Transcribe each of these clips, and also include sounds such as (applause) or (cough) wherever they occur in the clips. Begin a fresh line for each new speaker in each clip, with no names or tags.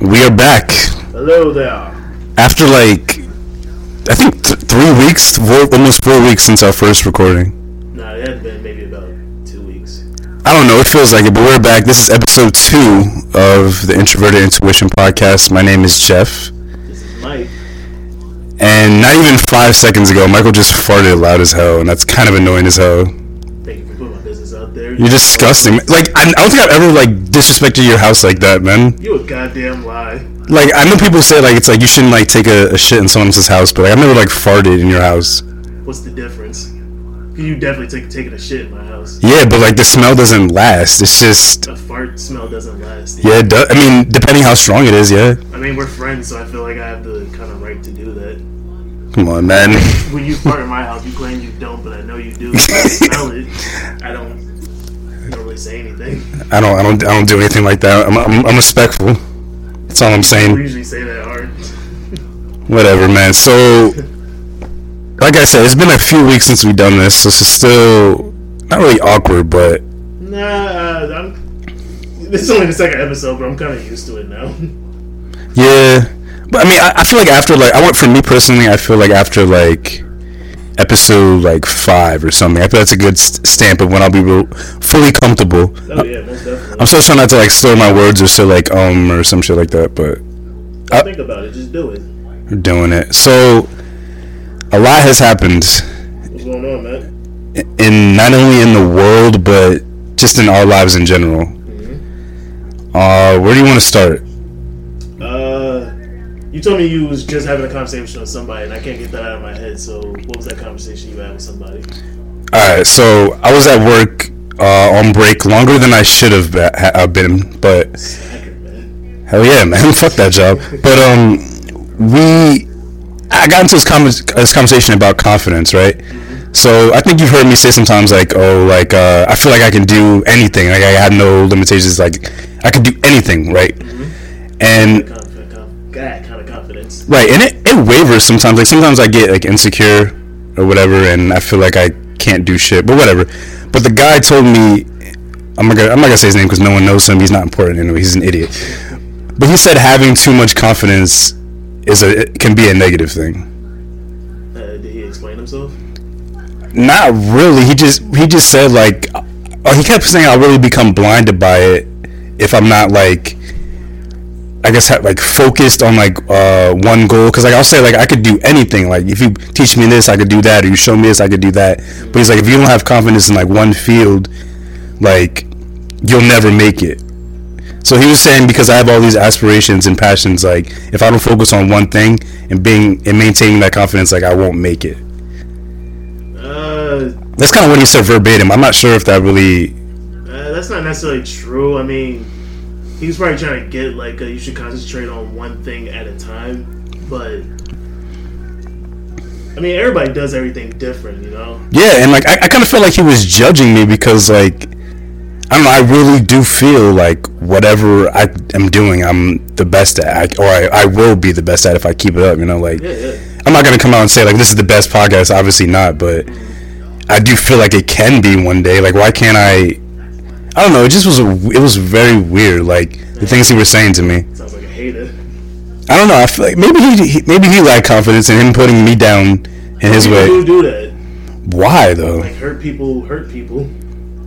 we are back
Hello there.
after like I think th- three weeks, four, almost four weeks since our first recording.
Nah, it had been maybe about two weeks.
I don't know, it feels like it, but we're back. This is episode two of the Introverted Intuition podcast. My name is Jeff,
This is Mike.
and not even five seconds ago, Michael just farted loud as hell, and that's kind of annoying as hell.
Business out there.
You're disgusting. Like I, I don't think I've ever like disrespected your house like that, man.
You a goddamn lie.
Like I know people say like it's like you shouldn't like take a, a shit in someone else's house, but like I've never like farted in your house.
What's the difference? You definitely take taking a shit in my house.
Yeah, but like the smell doesn't last. It's just
A fart smell doesn't last.
yeah. It does. I mean, depending how strong it is, yeah.
I mean, we're friends, so I feel like I have the kind of right to do that.
Come on, man.
When you fart in my house, you claim you don't, but I know you do. I smell it. (laughs) I don't. I don't really say anything. (laughs)
I don't. I don't. I don't do anything like that. I'm. I'm, I'm respectful. That's all I'm
We
saying.
usually say that hard. (laughs)
Whatever, man. So, like I said, it's been a few weeks since we've done this, so it's still not really awkward, but
Nah, uh, I'm. This is only the second episode, but I'm kind of used to it now. (laughs)
yeah. But I mean, I, I feel like after like I went for me personally, I feel like after like episode like five or something, I feel that's a good st- stamp of when I'll be real, fully comfortable.
Oh yeah, most definitely.
I'm still trying not to like slur my words or say like um or some shit like that, but
Don't think about it. Just do it.
doing it. So a lot has happened
What's going on, man?
in not only in the world but just in our lives in general. Uh, where do you want to start?
You told me you was just having a conversation with somebody, and I can't get that out of my head. So, what was that conversation you had with somebody?
All right, so I was at work uh, on break longer than I should have uh, been, but
Slacker,
hell yeah, man, (laughs) fuck that job. But um, we, I got into this, con- this conversation about confidence, right? So I think you've heard me say sometimes like, oh, like uh, I feel like I can do anything, like I have no limitations, like I can do anything, right? And
Confident, conf- God, kind of confidence.
Right, and it, it wavers sometimes. Like sometimes I get like insecure or whatever, and I feel like I can't do shit. But whatever. But the guy told me, I'm not gonna, I'm not gonna say his name because no one knows him. He's not important anyway. He's an idiot. But he said having too much confidence is a can be a negative thing.
Uh, did he explain himself?
Not really. He just he just said like, uh, he kept saying I'll really become blinded by it if I'm not like. I guess like focused on like uh, one goal? Because like I'll say like I could do anything. Like if you teach me this I could do that or you show me this I could do that. But he's like if you don't have confidence in like one field like you'll never make it. So he was saying because I have all these aspirations and passions like if I don't focus on one thing and being and maintaining that confidence like I won't make it.
Uh,
that's kind of what he said verbatim. I'm not sure if that really
uh, that's not necessarily true. I mean, he was probably trying to get like uh, you should concentrate on one thing at a time, but. I mean, everybody does everything different, you know.
Yeah, and like I, I kind of felt like he was judging me because like I don't know, I really do feel like whatever I am doing, I'm the best at, or I, I will be the best at if I keep it up. You know, like
Yeah, yeah.
I'm not gonna come out and say like this is the best podcast. Obviously not, but I do feel like it can be one day. Like why can't I? I don't know. It just was a, it was very weird. Like the things he was saying to me.
Sounds like a hater.
I don't know. I feel like maybe he, he maybe he lacked confidence in him putting me down in his way.
do do that.
Why though?
Like hurt people, hurt people.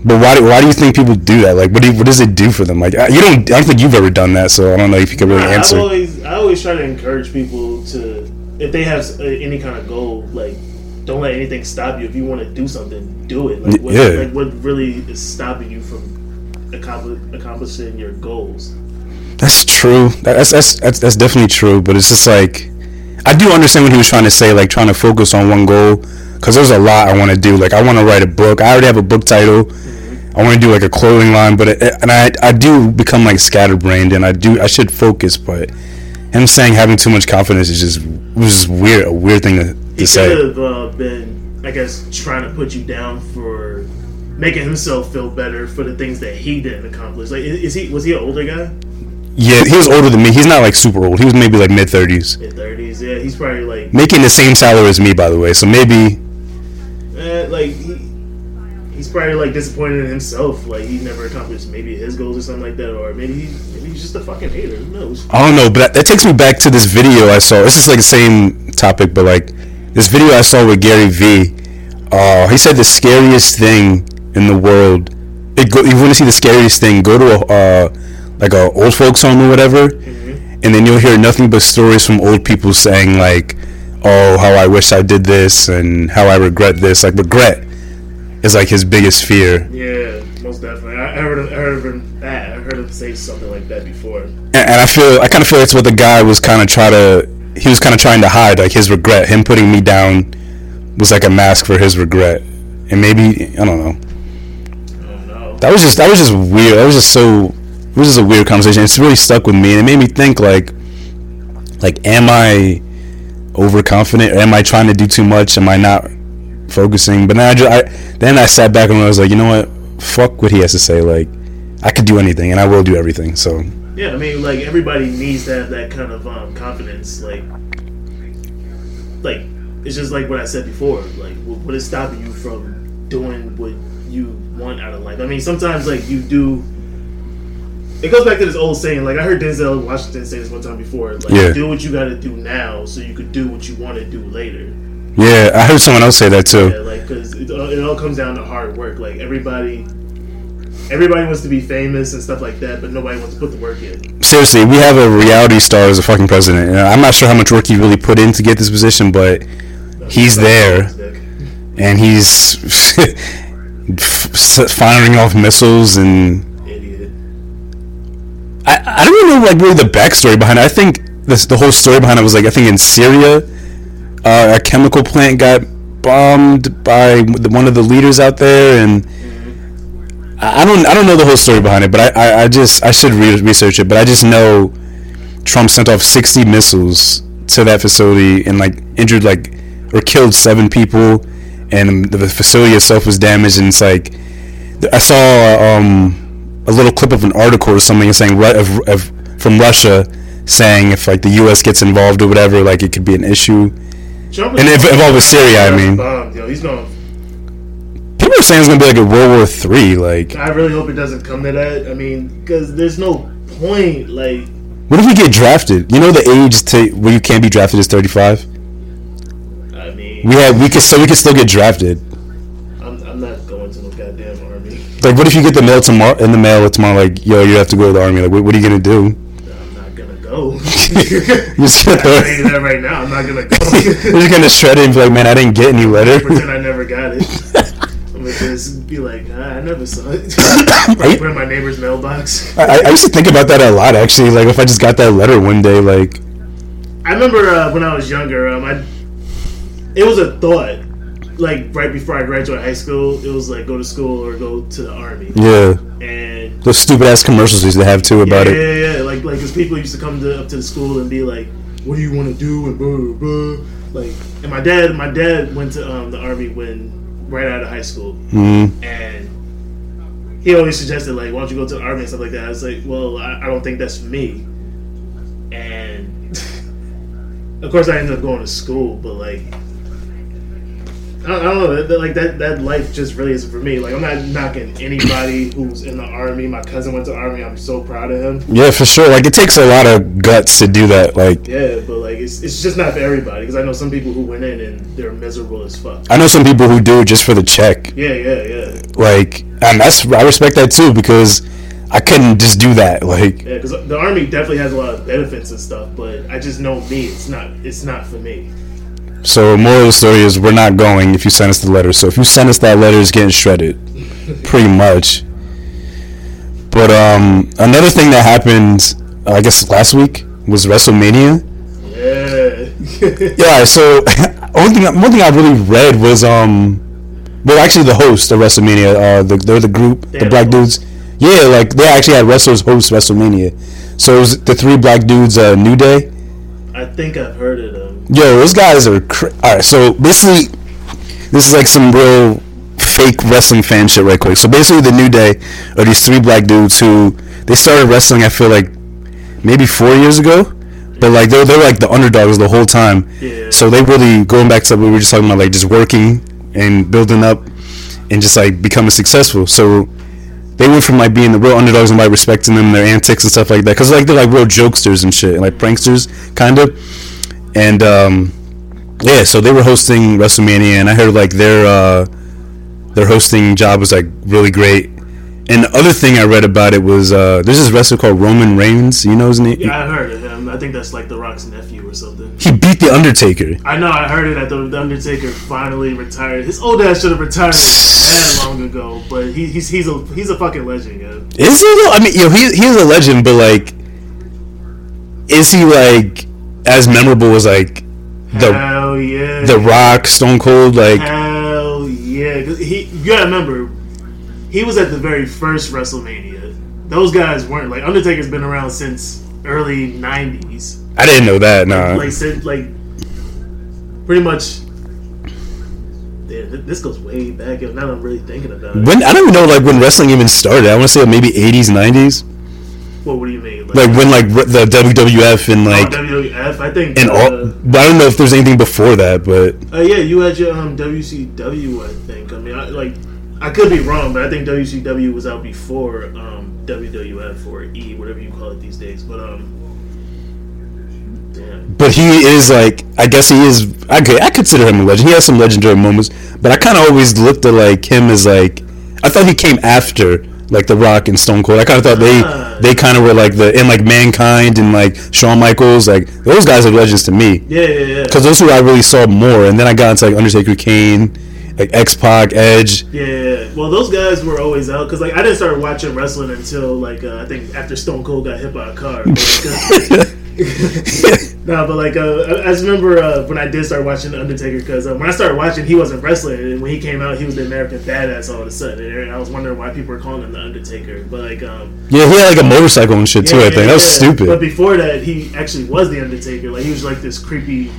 But why? do- Why do you think people do that? Like, what do what does it do for them? Like, I- you don't. I don't think you've ever done that, so I don't know if you can really answer.
I've always, I always try to encourage people to, if they have uh, any kind of goal, like, don't let anything stop you. If you want to do something, do it. Like, what,
Yeah.
like, what really is stopping you from accompli- accomplishing your goals?
That's true. That's, that's that's that's definitely true. But it's just like, I do understand what he was trying to say. Like, trying to focus on one goal, because there's a lot I want to do. Like, I want to write a book. I already have a book title. Mm-hmm. I want to do like a clothing line, but it, and I I do become like scatterbrained, and I do I should focus, but him saying having too much confidence is just was just weird. A weird thing to,
He could have uh, been, I guess, trying to put you down for making himself feel better for the things that he didn't accomplish. Like, is, he was he an older guy?
Yeah, he was older than me. He's not like super old. He was maybe like mid thirties.
Mid thirties. Yeah, he's probably like,
Making the same salary as me, by the way. So maybe
eh, like he, he's probably like disappointed in himself. Like he never accomplished maybe his goals or something like that, or maybe he, maybe he's just a fucking hater. Who knows?
I don't know, but that, that takes me back to this video I saw. This is like the same topic, but like this video I saw with Gary Vee. Uh, he said the scariest thing in the world. It go, you want to see the scariest thing? Go to a uh, like a old folks home or whatever, and then you'll hear nothing but stories from old people saying like, "Oh, how I wish I did this," and "How I regret this." Like regret is like his biggest fear.
Yeah, most definitely. I I heard him, I heard him, ah, I heard him say something like that before.
and, and I feel I kind of feel that's what the guy was kind of trying to he was kind of trying to hide like his regret. Him putting me down was like a mask for his regret. And maybe I don't know. That was just that was just weird. That was just so it was just a weird conversation. It's really stuck with me and it made me think like like am I overconfident? Or am I trying to do too much? Am I not focusing? But then I, just, I then I sat back and I was like you know what? Fuck what he has to say like I could do anything and I will do everything so
Yeah, I mean, like everybody needs to have that kind of um, confidence. Like, like it's just like what I said before. Like, what, what is stopping you from doing what you want out of life? I mean, sometimes like you do. It goes back to this old saying. Like I heard Denzel Washington say this one time before. Like,
Yeah.
do what you got to do now, so you could do what you want to do later.
yeah I heard someone else say that too
Yeah, like because it, it all comes down to hard work. Like everybody, everybody wants to be famous and stuff like that, but nobody wants to put the work in.
seriously, we have a reality star as a fucking president. And I'm not sure how much work he really put in to get this position, but He's there. and he's (laughs) firing off missiles and
Idiot.
I, I don't even know like really the backstory behind it. I think this the whole story behind it was like I think in Syria, uh, a chemical plant got bombed by one of the leaders out there, and I don't I don't know the whole story behind it, but I I, I just I should re- research it. But I just know Trump sent off 60 missiles to that facility and like injured like or killed seven people, and the facility itself was damaged. And it's like I saw um, a little clip of an article or something saying of, of, from Russia saying if like the U.S. gets involved or whatever, like it could be an issue.
Trump
And if- involved with Syria, I mean.
bombed, yo, he's going.
People are saying it's gonna be like a World War Three. Like,
I really hope it doesn't come to that. I mean, because there's no point. Like,
what if we get drafted? You know, the age to where you can't be drafted is thirty-five.
I mean,
We have we could so we could still get drafted.
I'm, I'm not going to no goddamn army.
Like, what if you get the mail tomorrow in the mail tomorrow? Like, yo, you have to go to the army. Like, what, what are you gonna do?
I'm not gonna go. (laughs) (laughs)
You just get
I'm telling you
the,
that right now. I'm not gonna (laughs)
you're just gonna shred it and be like, man, I didn't get any letter.
Pretend I never got it. Just be like, ah, I never saw it. (laughs)
You-
Put in my neighbor's mailbox.
I, I used to think about that a lot actually. Like, if I just got that letter one day, like,
I remember uh, when I was younger, um, I it was a thought. Like right before I graduated high school, it was like go to school or go to the army.
yeah,
And
those stupid ass commercials used to have too about
yeah,
it.
yeah, yeah, like like because people used to come to, up to the school and be like, "What do you want to do?" and blah, blah blah. Like, and my dad, my dad went to um, the army when right out of high school,
Mm.
and he always suggested like, "Why don't you go to the army and stuff like that?" I was like, "Well, I, I don't think that's for me." And (laughs) of course, I ended up going to school, but like. I don't, know. That, like that, that life just really isn't for me. Like I'm not knocking anybody who's in the army. My cousin went to army. I'm so proud of him.
Yeah, for sure. Like, it takes a lot of guts to do that. Like,
Yeah, but like it's, it's just not for everybody because I know some people who went in and they're miserable as fuck.
I know some people who do it just for the check.
Yeah, yeah, yeah,
Like, and that's I respect that too because I couldn't just do that. Like,
yeah. Because the army definitely has a lot of benefits and stuff, but I just know me. It's not. It's not for me.
So moral of the story is we're not going if you send us the letter. So if you send us that letter, it's getting shredded, pretty much. But um, another thing that happened, uh, I guess last week was WrestleMania.
Yeah.
Yeah, so (laughs) one thing one thing I really read was um, well actually the host of WrestleMania, uh, the, they're the group,
They
the black dudes. Yeah, like they actually had wrestlers host WrestleMania. So it was the three black dudes, uh, New Day.
I think I've heard of them.
Yo, those guys are cra- all right. So basically, this is like some real fake wrestling fan shit, right quick. So basically, the New Day are these three black dudes who they started wrestling. I feel like maybe four years ago, but like they're they're like the underdogs the whole time.
Yeah.
So they really going back to what we were just talking about, like just working and building up. and just like becoming successful. So they went from like being the real underdogs and like respecting them, their antics and stuff like that, because like they're like real jokesters and shit, like pranksters kind of. And um, yeah, so they were hosting WrestleMania, and I heard like their uh, their hosting job was like really great. And the other thing I read about it was uh, there's this wrestler called Roman Reigns. You know his name?
Yeah, I heard of him. I think that's like The Rock's nephew or something.
He beat the Undertaker.
I know. I heard it that the, the Undertaker finally retired. His old ass should have retired that long ago, but he, he's he's a he's a fucking legend, yeah.
Is he though? I mean, you know, he he's a legend, but like, is he like as memorable as like the
Hell yeah.
the Rock, Stone Cold? Like,
Hell yeah. He, you gotta remember, he was at the very first WrestleMania. Those guys weren't like Undertaker's been around since early '90s.
I didn't know that. Nah.
Like said, like pretty much. Yeah, this goes way back. Now that I'm really thinking about it.
When I don't even know like when wrestling even started. I want to say maybe 80s, 90s.
What, what do you mean?
Like when like the WWF and
oh,
like
WWF. I think.
and
uh,
all. I don't know if there's anything before that. But
Uh, yeah, you had your um, WCW, I think. I mean, I, like, I could be wrong, but I think WCW was out before um, WWF or E, whatever you call it these days. But um, damn,
but he is like I guess he is. Okay, I consider him a legend. He has some legendary moments. But I kind of always looked at like him as like I thought he came after like The Rock and Stone Cold. I kind of thought
Ah.
they they kind of were like the and like Mankind and like Shawn Michaels. Like those guys are legends to me.
yeah, yeah, yeah,
Because those who I really saw more, and then I got into like Undertaker, Kane, like X Pac, Edge.
yeah, yeah, yeah. Well, those guys were always out because like I didn't start watching wrestling until like uh, I think after Stone Cold got hit by a car. (laughs) No, but like uh, I I just remember uh, when I did start watching the Undertaker because uh, when I started watching, he wasn't wrestling, and when he came out, he was the American Badass all of a sudden. And I was wondering why people were calling him the Undertaker, but like um,
yeah, he had like a motorcycle and shit too. I think that was
yeah.
stupid.
But before that, he actually was the Undertaker. Like he was like this creepy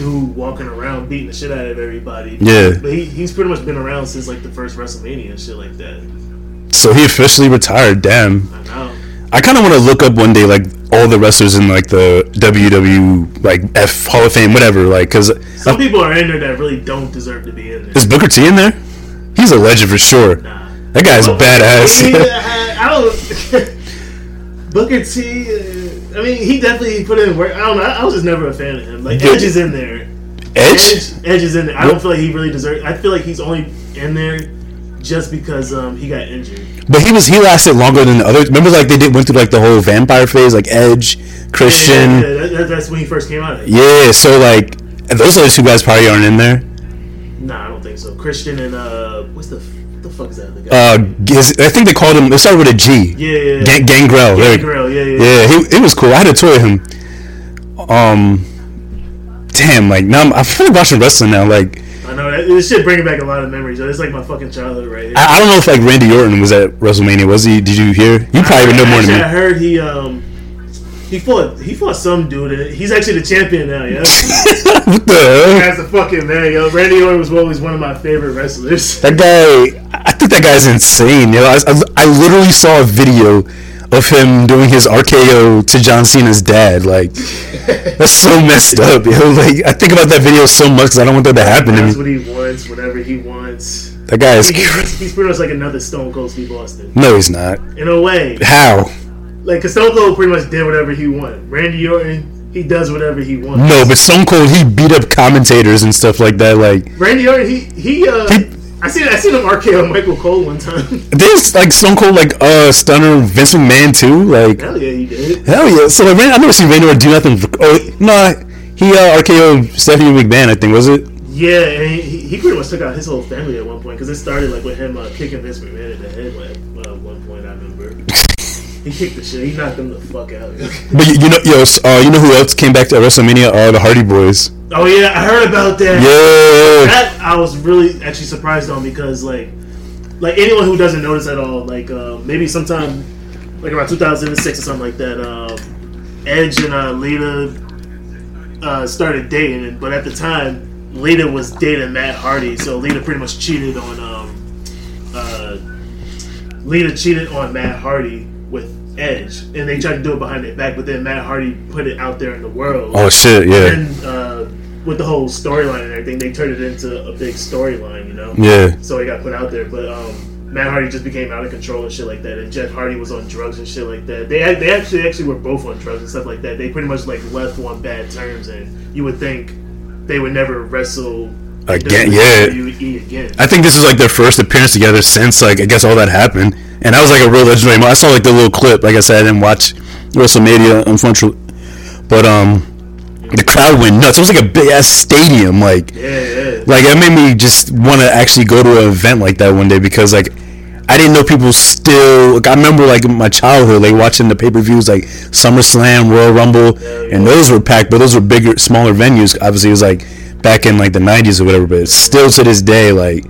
dude walking around beating the shit out of everybody.
Yeah.
but he, he's pretty much been around since like the first WrestleMania and shit like that.
so he officially retired. Damn.
I know.
I kind of want to look up one day like all the wrestlers in like the WW like F Hall of Fame, whatever. Like, cause
Some people are in there that really don't deserve to be in there.
is Booker T in there? He's a legend for sure.
Nah.
That guy's
Well,
badass.
he- (laughs) I don't. (laughs) Booker T. I mean, he definitely put in work. I don't know. I, I was just never a fan of him. Like Edge is in there.
Edge.
Edge, Edge is in there. I don't feel like he really deserves. I feel like he's only in there just because um, he got injured.
But he was he lasted longer than the others. Remember, like they did went through like the whole vampire phase, like Edge, Christian.
Yeah, that, that- that's when he first came out.
Yeah, so like those other two guys probably aren't in there.
Nah, I don't think so. Christian and uh, what's the the fuck is that other guy?
Uh, I think they called him. It started with a G.
yeah, yeah, yeah.
Gang, Gangrel.
Gangrel, yeah, yeah.
Yeah, he, it was cool. I had a toy of him. Um, damn, like now I'm, I feel like watching wrestling now. Like
I know this shit bringing back a lot of memories. It's like my fucking childhood right here.
I, I don't know if like Randy Orton was at WrestleMania. Was he? Did you hear? You probably would know more than
me. I heard he um he fought he fought some dude. And he's actually the champion now. Yeah, (laughs)
what the hell?
that's a fucking man. Yo, Randy Orton was always one of my favorite wrestlers.
That guy, I think that guy's insane. You know, I, I, I literally saw a video of him doing his RKO to John Cena's dad. Like, that's so messed up. You know, like I think about that video so much because I don't want that to happen to
That's
me.
what he wants, whatever he wants.
That guy is. (laughs)
He's, he's pretty much like another Stone Cold Steve Austin
No, he's not.
in a way.
How?
Like, cause Stone Cold pretty much did whatever he wanted. Randy Orton, he does whatever he wants.
No, but Stone Cold, he beat up commentators and stuff like that. Like,
Randy Orton, he he uh,
He-
I seen I seen him RKO Michael Cole one time. (laughs)
there's like Stone Cold, like uh, stunner Vince McMahon too. Like,
Hell yeah, he did.
hell yeah. So like, I never seen Orton do nothing. For, oh no, he uh, RKO Stephanie McMahon. I think was it.
Yeah, and he, he pretty much took out his whole family at one point because it started like with him uh, kicking Vince McMahon in the head like, uh, one point. I remember (laughs) he kicked the shit. He knocked them the fuck out. (laughs)
But you, you know, yo, uh, you know who else came back to WrestleMania? Uh, the Hardy Boys.
oh yeah, I heard about that.
Yeah.
That I was really actually surprised on because like like anyone who doesn't notice at all, like uh, maybe sometime like around 2006 or something like that, um, Edge and uh, Lita uh, started dating, but at the time Lita was dating Matt Hardy, so Lita pretty much cheated on um, uh, Lita cheated on Matt Hardy with Edge, and they tried to do it behind their back, but then Matt Hardy put it out there in the world.
Oh shit, yeah.
And uh, with the whole storyline and everything, they turned it into a big storyline, you know.
Yeah.
So it got put out there, but um, Matt Hardy just became out of control and shit like that, and Jeff Hardy was on drugs and shit like that. They they actually actually were both on drugs and stuff like that. They pretty much like left on bad terms, and you would think they would never wrestle
Again, yeah.
Again.
I think this is like their first appearance together since like I guess all that happened, and that was like a real legendary moment. I saw like the little clip. Like I said, I didn't watch WrestleMania, unfortunately, but um, the crowd went nuts. It was like a big ass stadium. Like,
yeah, yeah.
like it made me just want to actually go to an event like that one day because like I didn't know people still. Like, I remember like my childhood, like watching the pay per views like SummerSlam, Royal Rumble, and those were packed, but those were bigger, smaller venues. Obviously, it was like back in like the '90s or whatever. But still to this day, like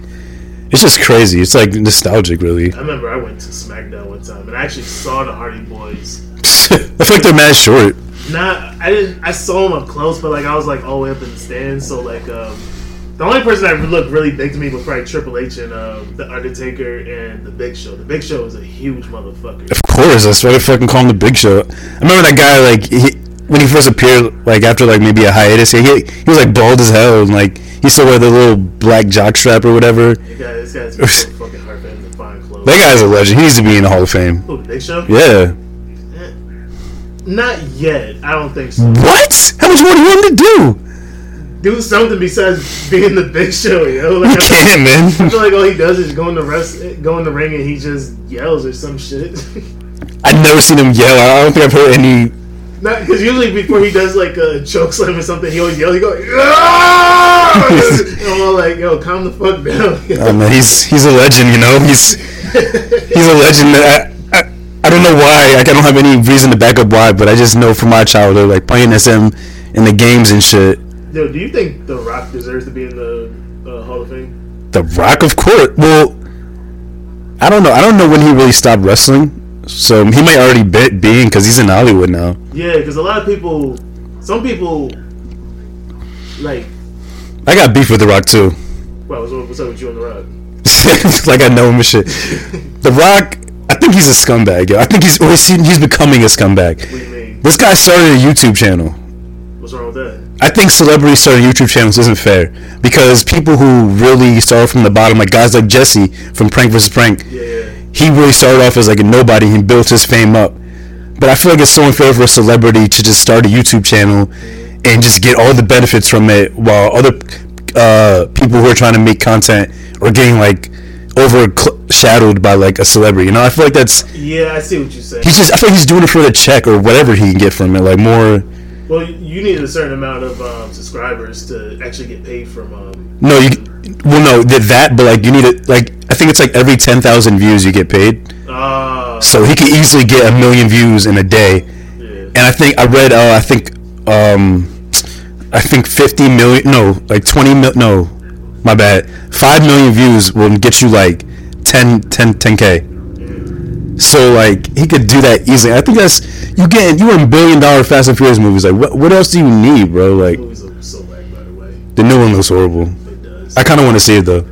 it's just crazy. It's like nostalgic, really.
I remember I went to SmackDown one time and I actually saw the Hardy Boys. (laughs)
I feel like they're mad short.
Not, I didn't. I saw them up close, but like I was like all the way up in the stands. So like, um, the only person that looked really big to me was probably Triple H and um, the Undertaker and the Big Show. The Big Show was a huge motherfucker.
Of course, that's why they fucking call him the Big Show. I remember that guy like he, when he first appeared, like after like maybe a hiatus, he he was like bald as hell and like he still wore the little black jock strap or whatever.
This guy, this guy's fucking hard for him to find clothes.
That guy's a legend. He needs to be in the Hall of Fame.
Who, Big Show?
Yeah.
Not yet. I don't think so.
What? How much more do you want him to do?
Do something besides being the Big Show, yo. Like,
You can't, man.
I feel like all he does is go in the rest, go in the ring, and he just yells or some shit.
I've never seen him yell. I don't think I've heard any.
Not because usually before he does like a choke slam or something, he always yells. He goes, "Ah!" all like, "Yo, calm the fuck down." (laughs)
Oh man, he's he's a legend. You know, he's he's a legend. I, I, I don't know why. Like, I don't have any reason to back up why, but I just know from my childhood, like playing SM in the games and shit.
Yo, do you think The Rock deserves to be in the uh, Hall of Fame?
The Rock, of course. Well, I don't know. I don't know when he really stopped wrestling. So he might already be, be in because he's in Hollywood now.
Yeah, because a lot of people, some people, like,
I got beef with The Rock too.
well, what's, up with you on The Rock? (laughs)
like I know him and shit. (laughs) The Rock, I think he's a scumbag. Yo. I think he's or he's, he's becoming a scumbag.
What do you mean?
This guy started a YouTube channel.
What's wrong with that?
I think celebrities starting YouTube channels isn't fair because people who really start from the bottom, like guys like Jesse from Prank vs. Prank,
Yeah, yeah.
He really started off as like a nobody and built his fame up. But I feel like it's so unfair for a celebrity to just start a YouTube channel and just get all the benefits from it while other uh, people who are trying to make content are getting like overshadowed by like a celebrity. You know, I feel like that's
Yeah, I see what you're saying.
he's just I feel like he's doing it for the check or whatever he can get from it, like more.
Well, you need a certain amount of um, subscribers to actually get paid from. Um,
No, you. Well, no, did that, but like you need it. Like I think it's like every ten thousand views you get paid.
uh,
So he could easily get a million views in a day.
yeah.
And I think I read. Uh, I think. Um, I think fifty million. No, like twenty mil. No, my bad. Five million views will get you like 10, 10, 10 k. So like he could do that easily. I think that's you get you in billion dollar Fast and Furious movies. Like what what else do you need, bro? Like
movies look so whack, by the way.
the new one looks horrible.
It does.
I kind of want to see it though.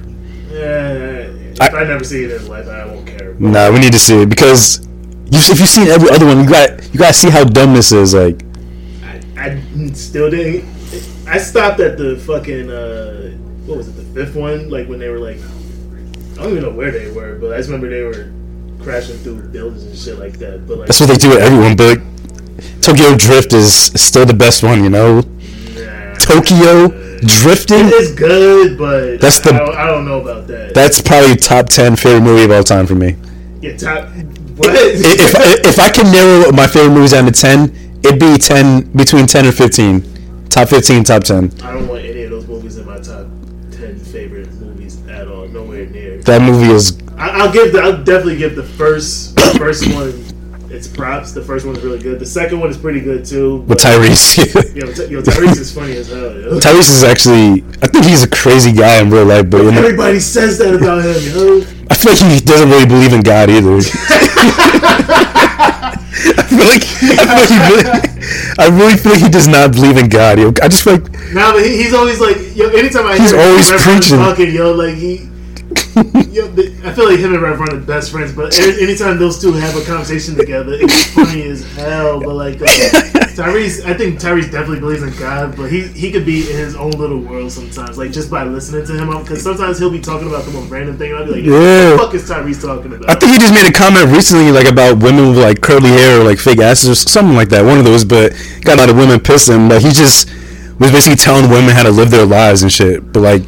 yeah, if
I-
I, never see it in life, I won't care.
Nah, we need to see it because you, if you've seen every other one, you got you got to see how dumb this is. Like
I, I still didn't. I stopped at the fucking uh, what was it, the fifth one? Like when they were like, I don't even know where they were, but I just remember they were crashing through buildings and shit like that. But like,
that's what they do with everyone. But like, Tokyo Drift is still the best one, you know.
nah.
Tokyo Drifting.
It's good, but
That's the-
I don't, I don't know about that.
That's probably top ten favorite movie of all time for me.
yeah, top. What?
If I, if I can narrow my favorite movies down to ten, it'd be ten between ten and fifteen. Top fifteen, top ten.
I don't want any of those movies in my top ten favorite movies at all. Nowhere near.
That movie is
I, I'll give. The, I'll definitely give the first the first one. Its props. The first one's really good. The second one is pretty good too.
with
but-
Tyrese. (laughs)
Yo, Ty- yo, Tyrese is funny as hell. Yo.
Tyrese is actually, I think he's a crazy guy in real life, but
Everybody says that about him, yo.
I feel like he doesn't really believe in God either. (laughs) I feel like I feel like he really, I really feel like he does not believe in God. Yo. I just feel like
Now, but he, he's always like, yo. Anytime I
He's
hear
always preaching.
talking, yo, like he, Yo, the- I feel like him and Rev are the best friends, but anytime those two have a conversation together, it's funny as hell. But like uh, Tyrese, I think Tyrese definitely believes in God, but he he could be in his own little world sometimes, like just by listening to him. Because sometimes he'll be talking about the most random thing, and I'll be like,
Yeah.
"What the fuck is Tyrese talking about?"
I think he just made a comment recently, like about women with like curly hair or like fake asses or something like that. One of those, but got a lot of women pissed him. But he just was basically telling women how to live their lives and shit. But like,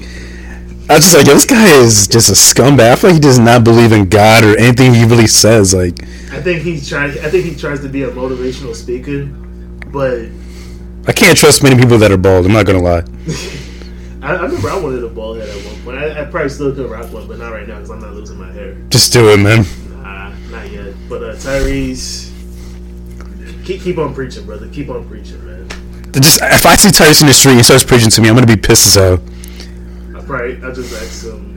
I was just like, yo, this guy is just a scumbag. I feel like he does not believe in God or anything he really says. Like,
I think he's trying. I think he tries to be a motivational speaker, but
I can't trust many people that are bald. I'm not gonna lie. (laughs)
I, I remember I wanted a bald head at one point. I, I probably still could rock one, but not right now because I'm not losing my hair.
Just do it, man.
Nah, not yet. But uh, Tyrese, keep keep on preaching, brother. Keep on preaching, man.
Just if I see Tyrese in the street and he starts preaching to me, I'm gonna be pissed as hell.
Probably I just asked him.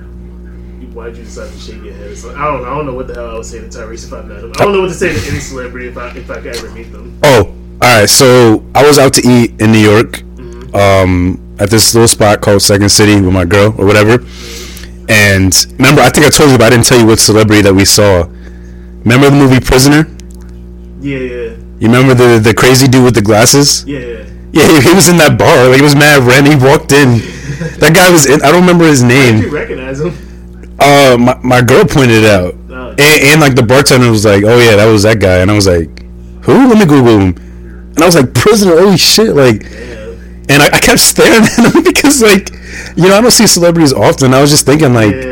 Why'd you decide to shake your head? So I don't know. I don't know what the hell I would say to Tyrese if I met him. I don't know what to say to any celebrity if I if I could ever meet them.
Oh, all right. So I was out to eat in New York, um, at this little spot called Second City with my girl or whatever. And remember, I think I told you, but I didn't tell you what celebrity that we saw. Remember the movie Prisoner?
Yeah, yeah,
You remember the the crazy dude with the glasses?
yeah. yeah.
Yeah, he, was in that bar. Like it was mad red. He walked in. That guy was in. I don't remember his
Did
name.
you recognize him?
Uh, my, my girl pointed it out,
Oh,
and, and like the bartender was like, "Oh yeah, that was that guy," and I was like, "Who? Let me Google him." And I was like, "Prisoner? Holy shit!" Like, and I, I kept staring at him (laughs) because like, you know, I don't see celebrities often. I was just thinking like,
Yeah.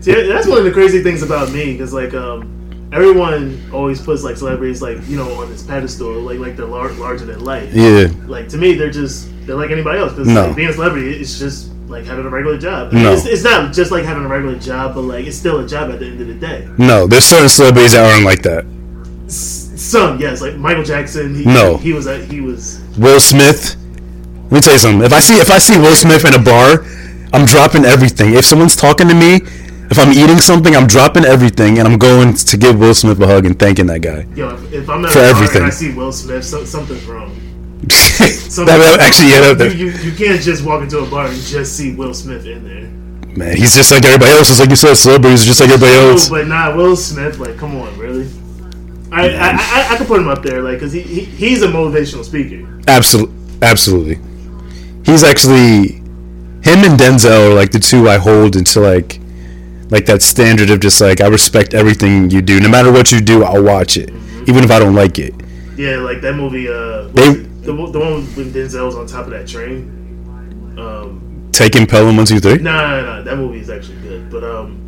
See, that's one of the crazy things about me because like um, everyone always puts like celebrities like you know on this pedestal like like they're lar- larger than life.
yeah,
Like to me, they're just they're like anybody else because
No.
like, being a celebrity it's just like having a regular job. I mean,
No.
it's, it's not just like having a regular job, but like it's still a job at the end of the day.
no, there's certain celebrities that aren't like that.
S- Some yes, like Michael Jackson. He,
No.
he was a, he was.
Will Smith. Let me tell you something. If I see if I see Will Smith in a bar, I'm dropping everything. If someone's talking to me, if I'm eating something, I'm dropping everything and I'm going to give Will Smith a hug and thanking that guy.
Yo, if, if I'm at
For everything.
and I see Will Smith, so, something's wrong. (laughs)
that, actually yeah, that, that-
you, you, you can't just walk into a bar and just see Will Smith in there.
man, he's just like everybody else. Just like you said, celebrities just like everybody else.
But not Will Smith. Like, come on, really? I I, I, I could put him up there, like, cause he, he he's a motivational speaker.
Absolutely, absolutely. He's actually him and Denzel are like the two I hold into like like that standard of just like I respect everything you do. No matter what you do, I'll watch it, even if I don't like it.
Yeah, like that movie. Uh,
They-
the one- the one when Denzel was on top of that train. Um,
Taking Pelham one two three
nah, nah, nah, that movie is actually good. But um,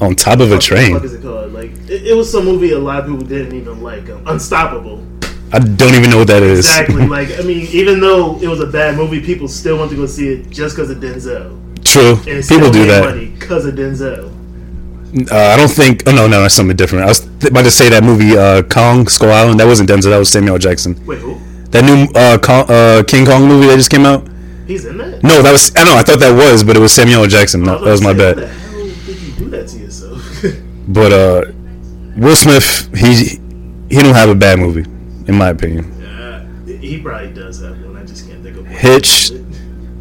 on top of a
what the fuck
train.
is it called? Like, it, it was some movie a lot of people didn't even like. Um, Unstoppable.
I don't even know what that is.
Exactly. (laughs) like, I mean, even though it was a bad movie, people still want to go see it just because of Denzel.
True. People do that.
because of Denzel.
Uh, I don't think. Oh no, no, that's something different. I was th- about to say that movie uh, Kong Skull Island. That wasn't Denzel. That was Samuel Jackson.
Wait, who?
That new uh, Kong, uh, King Kong movie that just came out.
He's in that?
No, that was. I know. I thought that was, but it was Samuel Jackson. No, that was my bad.
How the hell did you do that to yourself? (laughs)
But uh, Will Smith, he he don't have a bad movie, in my opinion.
yeah, he probably does have one. I just can't think of one.
Hitch,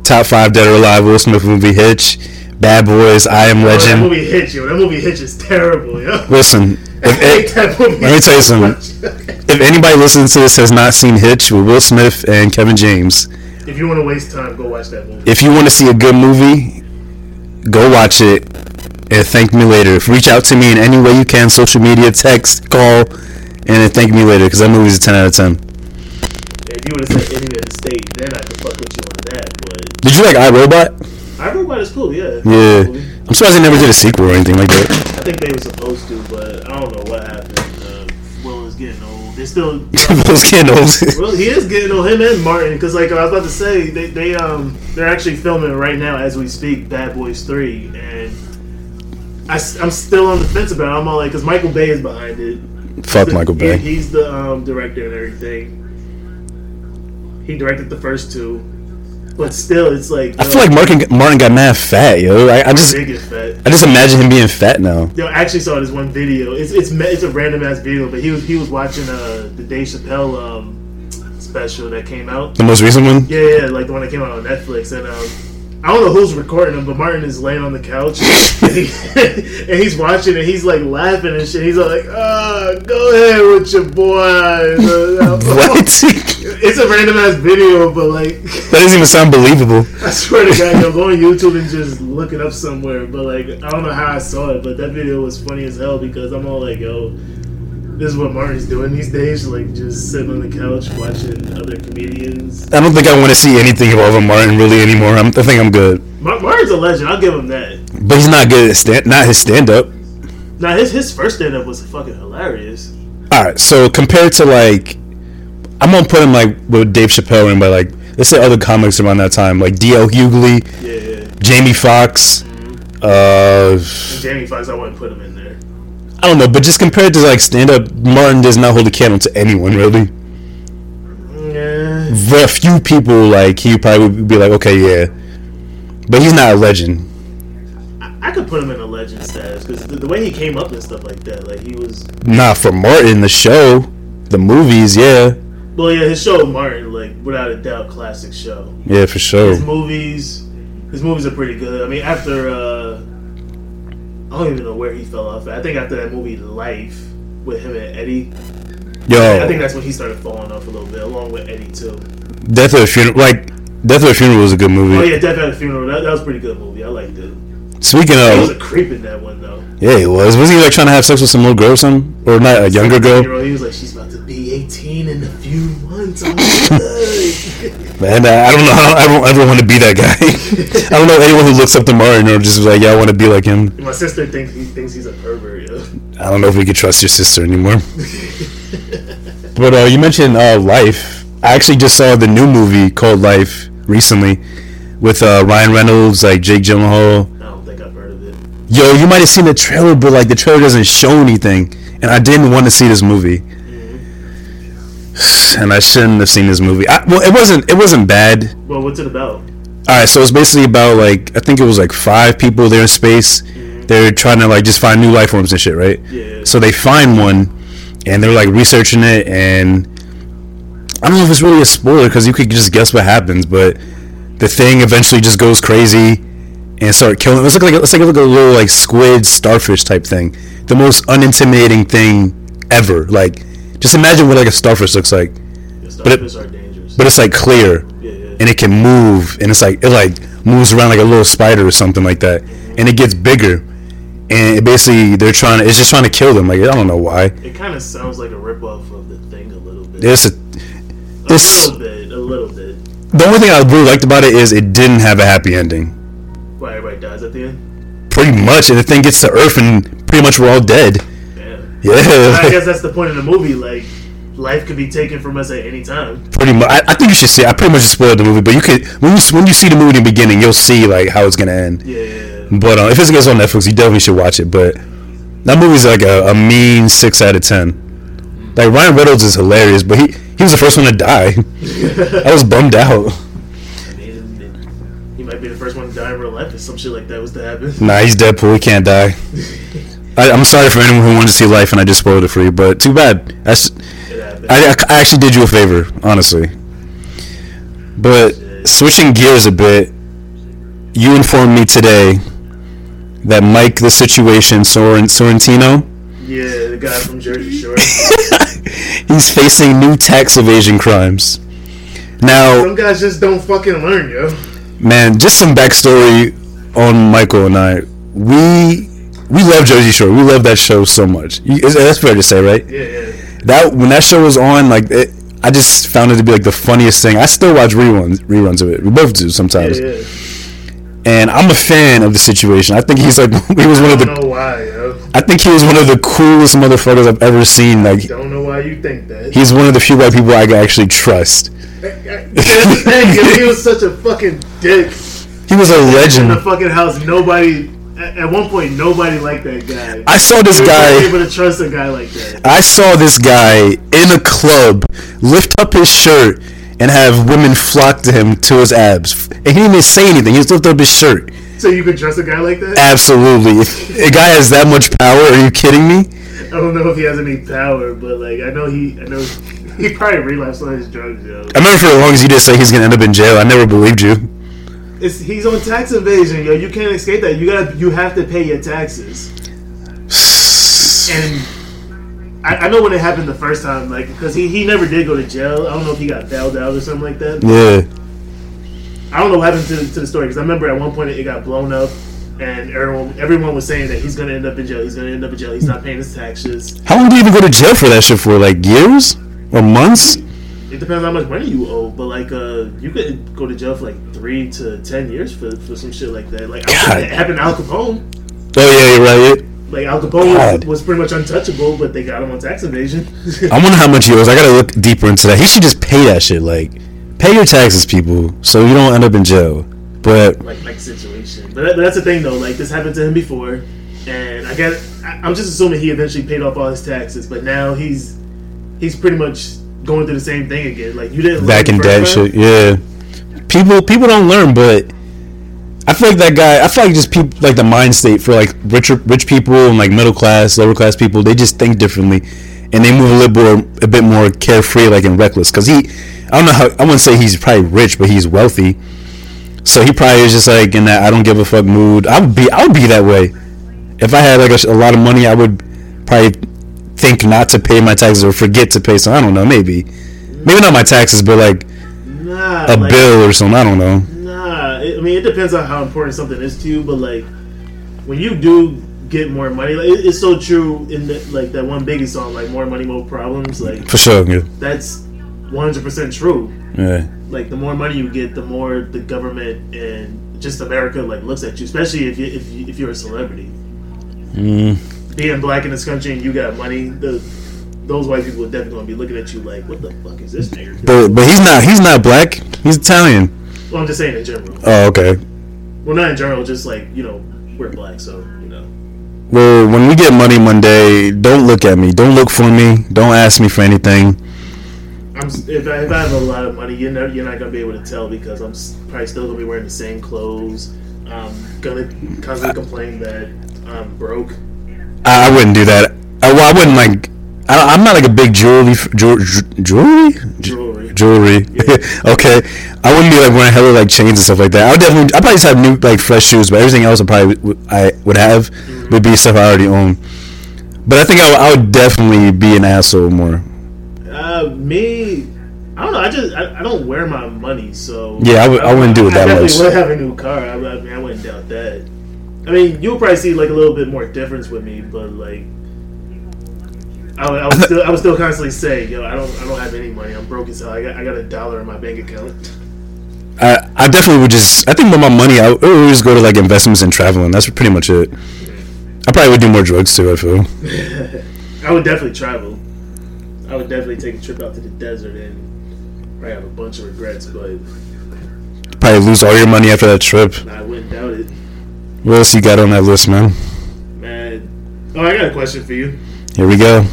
top five dead or alive Will Smith movie. Hitch, Bad Boys, I Am
Oh, that
Legend.
movie Hitch, yo. That movie Hitch is terrible, yo.
Listen, (laughs)
I hate
if, let me tell you
so
something. (laughs) if anybody listening to this has not seen Hitch with Will Smith and Kevin James,
if you want to waste time, go watch that movie.
if you want to see a good movie, go watch it and thank me later. Reach out to me in any way you can, social media, text, call, and then thank me later because that movie's a 10 out of 10.
If you would have said Enemy of the State, then I could fuck with you on that. But
Did you like iRobot?
I Robot is cool, yeah.
Yeah. I'm surprised they never did a sequel or anything like that.
I think they were supposed to, but I don't know what happened. Uh, Will is getting old. They're still. (laughs)
Those kiddos.
Well, he is getting old. him and Martin because, like I was about to say, they, they um they're actually filming right now as we speak. Bad Boys Three, and I, am still on the fence about. it. I'm all like, because Michael Bay is behind it.
Fuck
The-
Michael
he-
Bay.
he's the um, director and everything. He directed the first two, but still, it's like
I feel like Martin, Martin got mad fat, yo. I, I just
fat.
I just imagine him being fat now.
Yo, I actually saw this one video. It's it's it's a random ass video, but he was he was watching uh the Dave Chappelle um special that came out.
The most recent one?
Yeah, yeah, like the one that came out on Netflix, and um, I don't know who's recording him, but Martin is laying on the couch (laughs) and, he, (laughs) and he's watching and he's like laughing and shit. He's like, "Ah, go ahead with your boy." (laughs)
what?
It's a random ass video, but like
that doesn't even sound believable.
I swear to God, yo, go on YouTube and just look it up somewhere. But like, I don't know how I saw it, but that video was funny as hell because I'm all like, "Yo, this is what Martin's doing these days, like just sitting on the couch watching other comedians."
I don't think I want to see anything of Alvin Martin really anymore. I'm, I think I'm good.
Mar- Martin's a legend. I'll give him that.
But he's not good at stand. Not his stand up.
Now his his first stand up was fucking hilarious.
All right, so compared to like, I'm gonna put him like with Dave Chappelle and by like let's say other comics around that time like D.L. Hughley,
Yeah,
Jamie Foxx. Uh,
Jamie Foxx, I wouldn't put him in.
I don't know, but just compared to like stand up, Martin does not hold a candle to anyone really.
Yeah,
Very few people like he probably would be like, okay, yeah, but he's not a legend.
I, I could put him in a legend status because the, the way he came up and stuff like that, like he was.
Not for Martin, the show, the movies, yeah,
Well, yeah, his show Martin, like without a doubt, classic show.
yeah, for sure.
His movies, his movies are pretty good. I mean, after uh, I don't even know where he fell off. At. I think after that movie Life with him and Eddie, I think that's when he started falling off a little bit, along with Eddie too.
Death of a Funeral, like Death of a Funeral was a good movie.
Oh yeah, Death at a Funeral. That, that was a pretty good movie. I liked it.
Speaking of,
He was a creep in that one though.
yeah, he was. Was he like trying to have sex with some little girl or something, or not a younger girl?
He was like, she's about to 18 in a few months. I'm (laughs) like,
Man, I don't know. how I don't ever want to be that guy. (laughs) I don't know anyone who looks up to Martin or just like, yeah, I want to be like him.
My sister thinks he thinks he's a pervert. Yo.
I don't know if we could trust your sister anymore. (laughs) But uh, you mentioned uh, Life. I actually just saw the new movie called Life recently with uh, Ryan Reynolds, like Jake Gyllenhaal.
I don't think I've heard of it.
Yo, you might have seen the trailer, but like the trailer doesn't show anything, and I didn't want to see this movie. And I shouldn't have seen this movie. I, well, it wasn't. It wasn't bad.
Well, what's it about?
All right, so it's basically about like I think it was like five people there in space. Mm-hmm. They're trying to like just find new life forms and shit, right?
Yeah.
So they find one, and they're like researching it, and I don't know if it's really a spoiler because you could just guess what happens, but the thing eventually just goes crazy and start killing. It's like a it's like a little like squid starfish type thing, the most unintimidating thing ever. Like, just imagine what like a starfish looks like,
The
But it-
are dangerous.
but it's like clear
yeah, yeah.
and it can move and it's like it like moves around like a little spider or something like that and it gets bigger and it basically they're trying to it's just trying to kill them like i don't know why
it kind of sounds like a ripoff of the thing a little bit.
It's a
it's,
a
little bit, a little bit.
the only thing i really liked about it is it didn't have a happy ending
Why everybody dies at the end?
pretty much and the thing gets to earth and pretty much we're all dead
Damn.
yeah
I guess (laughs) that's the point of the movie. Like, life could be taken from us at any time.
pretty much I, I think you should see i pretty much spoiled the movie but you could when you when you see the movie in the beginning you'll see like how it's gonna end
Yeah.
But uh, if it's on Netflix, you definitely should watch it. But that movie's like a, a mean six out of ten. Like Ryan Reynolds is hilarious, but he he was the first one to die. (laughs) I was bummed out.
I mean, he might be the first one to die in real life if some shit like that was to happen.
Nah, he's Deadpool. He can't die. (laughs) I, I'm sorry for anyone who wanted to see Life, and I just spoiled it for you. But too bad. That's. I, I actually did you a favor, honestly. But switching gears a bit, you informed me today that Mike the Situation Sorrentino
yeah, the guy from Jersey Shore. (laughs)
he's facing new tax evasion crimes. Now,
Some guys just don't fucking learn, yo.
man, just some backstory on Michael and I. We we love Jersey Shore. We love that show so much. You, that's fair to say, right?
Yeah, yeah.
That when that show was on, like it, I just found it to be like the funniest thing. I still watch reruns reruns of it. We both do sometimes.
yeah.
And I'm a fan of the situation. I think he's like (laughs) he was one
I
of the.
know why, yo.
I think he was one of the coolest motherfuckers I've ever seen. Like I
Don't know why you think that.
he's one of the few white people I can actually trust.
That's the thing. He was such a fucking dick. (laughs)
He was a legend.
In the fucking house, nobody. At, at one point, nobody liked that guy.
I saw this guy.
able to trust a guy like that.
I saw this guy in a club lift up his shirt and have women flock to him to his abs. And he didn't even say anything. He just lifted up his shirt.
So you could trust a guy like that?
Absolutely. A guy has that much power, are you kidding me?
I don't know if he has any power, but like I know he, I know he probably relapsed on his drugs, yo.
I remember for the longest you just say he's gonna end up in jail. I never believed you.
It's, he's on tax evasion, yo. You can't escape that. You got to you have to pay your taxes. And I, I know when it happened the first time, like because he, he never did go to jail. I don't know if he got bailed out or something like that.
Yeah.
I don't know what happened to, to the story because I remember at one point it got blown up, and everyone everyone was saying that he's gonna end up in jail. He's gonna end up in jail. He's not paying his taxes.
How long do you even go to jail for that shit for? Like years or months?
It depends on how much money you owe, but like uh, you could go to jail for like three to ten years for, for some shit like that. Like
God.
it happened to Al Capone.
Oh yeah, you're right.
Like Al Capone was, was pretty much untouchable, but they got him on tax evasion. (laughs)
I wonder how much he owes. I gotta look deeper into that. He should just pay that shit. Like, pay your taxes, people, so you don't end up in jail. But
like like situation. But, that, but that's the thing though. Like this happened to him before, and I. I, I'm just assuming he eventually paid off all his taxes, but now he's he's pretty much going through the same thing again. Like you didn't
back in debt, shit. Yeah, people people don't learn, but I feel like that guy. I feel like just people like the mind state for like richer rich people and like middle class, lower class people. They just think differently, and they move a little more, a bit more carefree, like and reckless. Because he, I don't know how I wouldn't say he's probably rich, but he's wealthy. So he probably is just like in that I don't give a fuck mood. I would be I would be that way. If I had like a, a lot of money, I would probably think not to pay my taxes or forget to pay So I don't know, maybe, maybe not my taxes, but like
Nah,
a
like,
bill or something. I don't know.
Nah, I mean it depends on how important something is to you, but like when you do get more money, like it, it's so true in the, like that one Biggie song, like more money, more problems. Like
For sure. Yeah.
that's 100 percent true.
yeah.
Like the more money you get, the more the government and just America like looks at you, especially if you if, you, if you're a celebrity.
Mm.
Being black in this country and you got money, the those white people are definitely gonna be looking at you like, what the fuck is this nigga?
But but he's not he's not black. He's Italian.
Well, I'm just saying in general.
Oh okay.
Well, not in general, just like you know, we're black, so you know.
Well, when we get money Monday, don't look at me. Don't look for me. Don't ask me for anything.
I'm if I, if I have a lot of money, you're not you're not gonna be able to tell because I'm probably still gonna be wearing the same clothes. I'm gonna constantly complain that I'm broke.
I, I wouldn't do that. I, well, I wouldn't like. I, I'm not like a big jewelry f- jew- jew- jewelry
Jewelry.
jewelry.
Yeah. (laughs)
okay, I wouldn't be like wearing hella like chains and stuff like that. I would definitely. I probably just have new like fresh shoes, but everything else I probably would, I would have would be stuff I already own. But I think I, would- definitely be an asshole more.
Uh, me, I don't know. I just I, I don't wear my money, so
Yeah, I I wouldn't do it that I
definitely
much.
would have a new car. I, I mean, I wouldn't doubt that. I mean, you'll probably see like a little bit more difference with me, but like. I would, I would still, I would still constantly say, yo, I don't, I don't have any money. I'm broke as hell. I got, I got a dollar in my bank account.
I, I definitely would just. I think with my money, I would always go to like investments and traveling. That's pretty much it. I probably would do more drugs too. I feel. (laughs)
I would definitely travel. I would definitely take a trip out to the desert and probably have a bunch of regrets, but
Probably lose all your money after that trip.
I wouldn't doubt it,
What else you got on that list, man?
man. Oh, I got a question for you.
Here we go.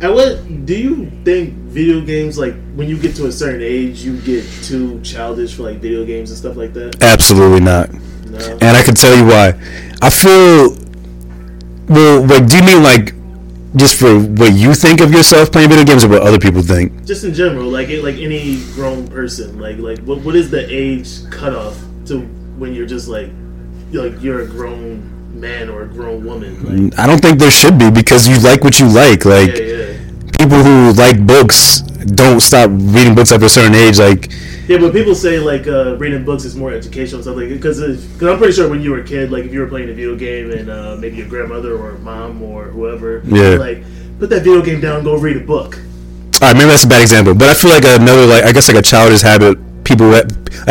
At what do you think video games like when you get to a certain age you get too childish for like video games and stuff like that?
Absolutely not.
No.
And I can tell you why. I feel. Well, like, do you mean like just for what you think of yourself playing video games, or what other people think?
Just in general, like it, like any grown person, like like what what is the age cutoff to when you're just like you're like you're a grown man or a grown woman? Like
I don't think there should be because you like what you like. Like
yeah, yeah.
people who like books don't stop reading books after a certain age. Like
Yeah, but people say like uh, reading books is more educational and stuff like because because I'm pretty sure when you were a kid, like if you were playing a video game and uh, maybe your grandmother or mom or whoever,
Yeah.
like put that video game down, and go read a book.
All right, maybe that's a bad example, but I feel like another, like I guess, like a childish habit. People, a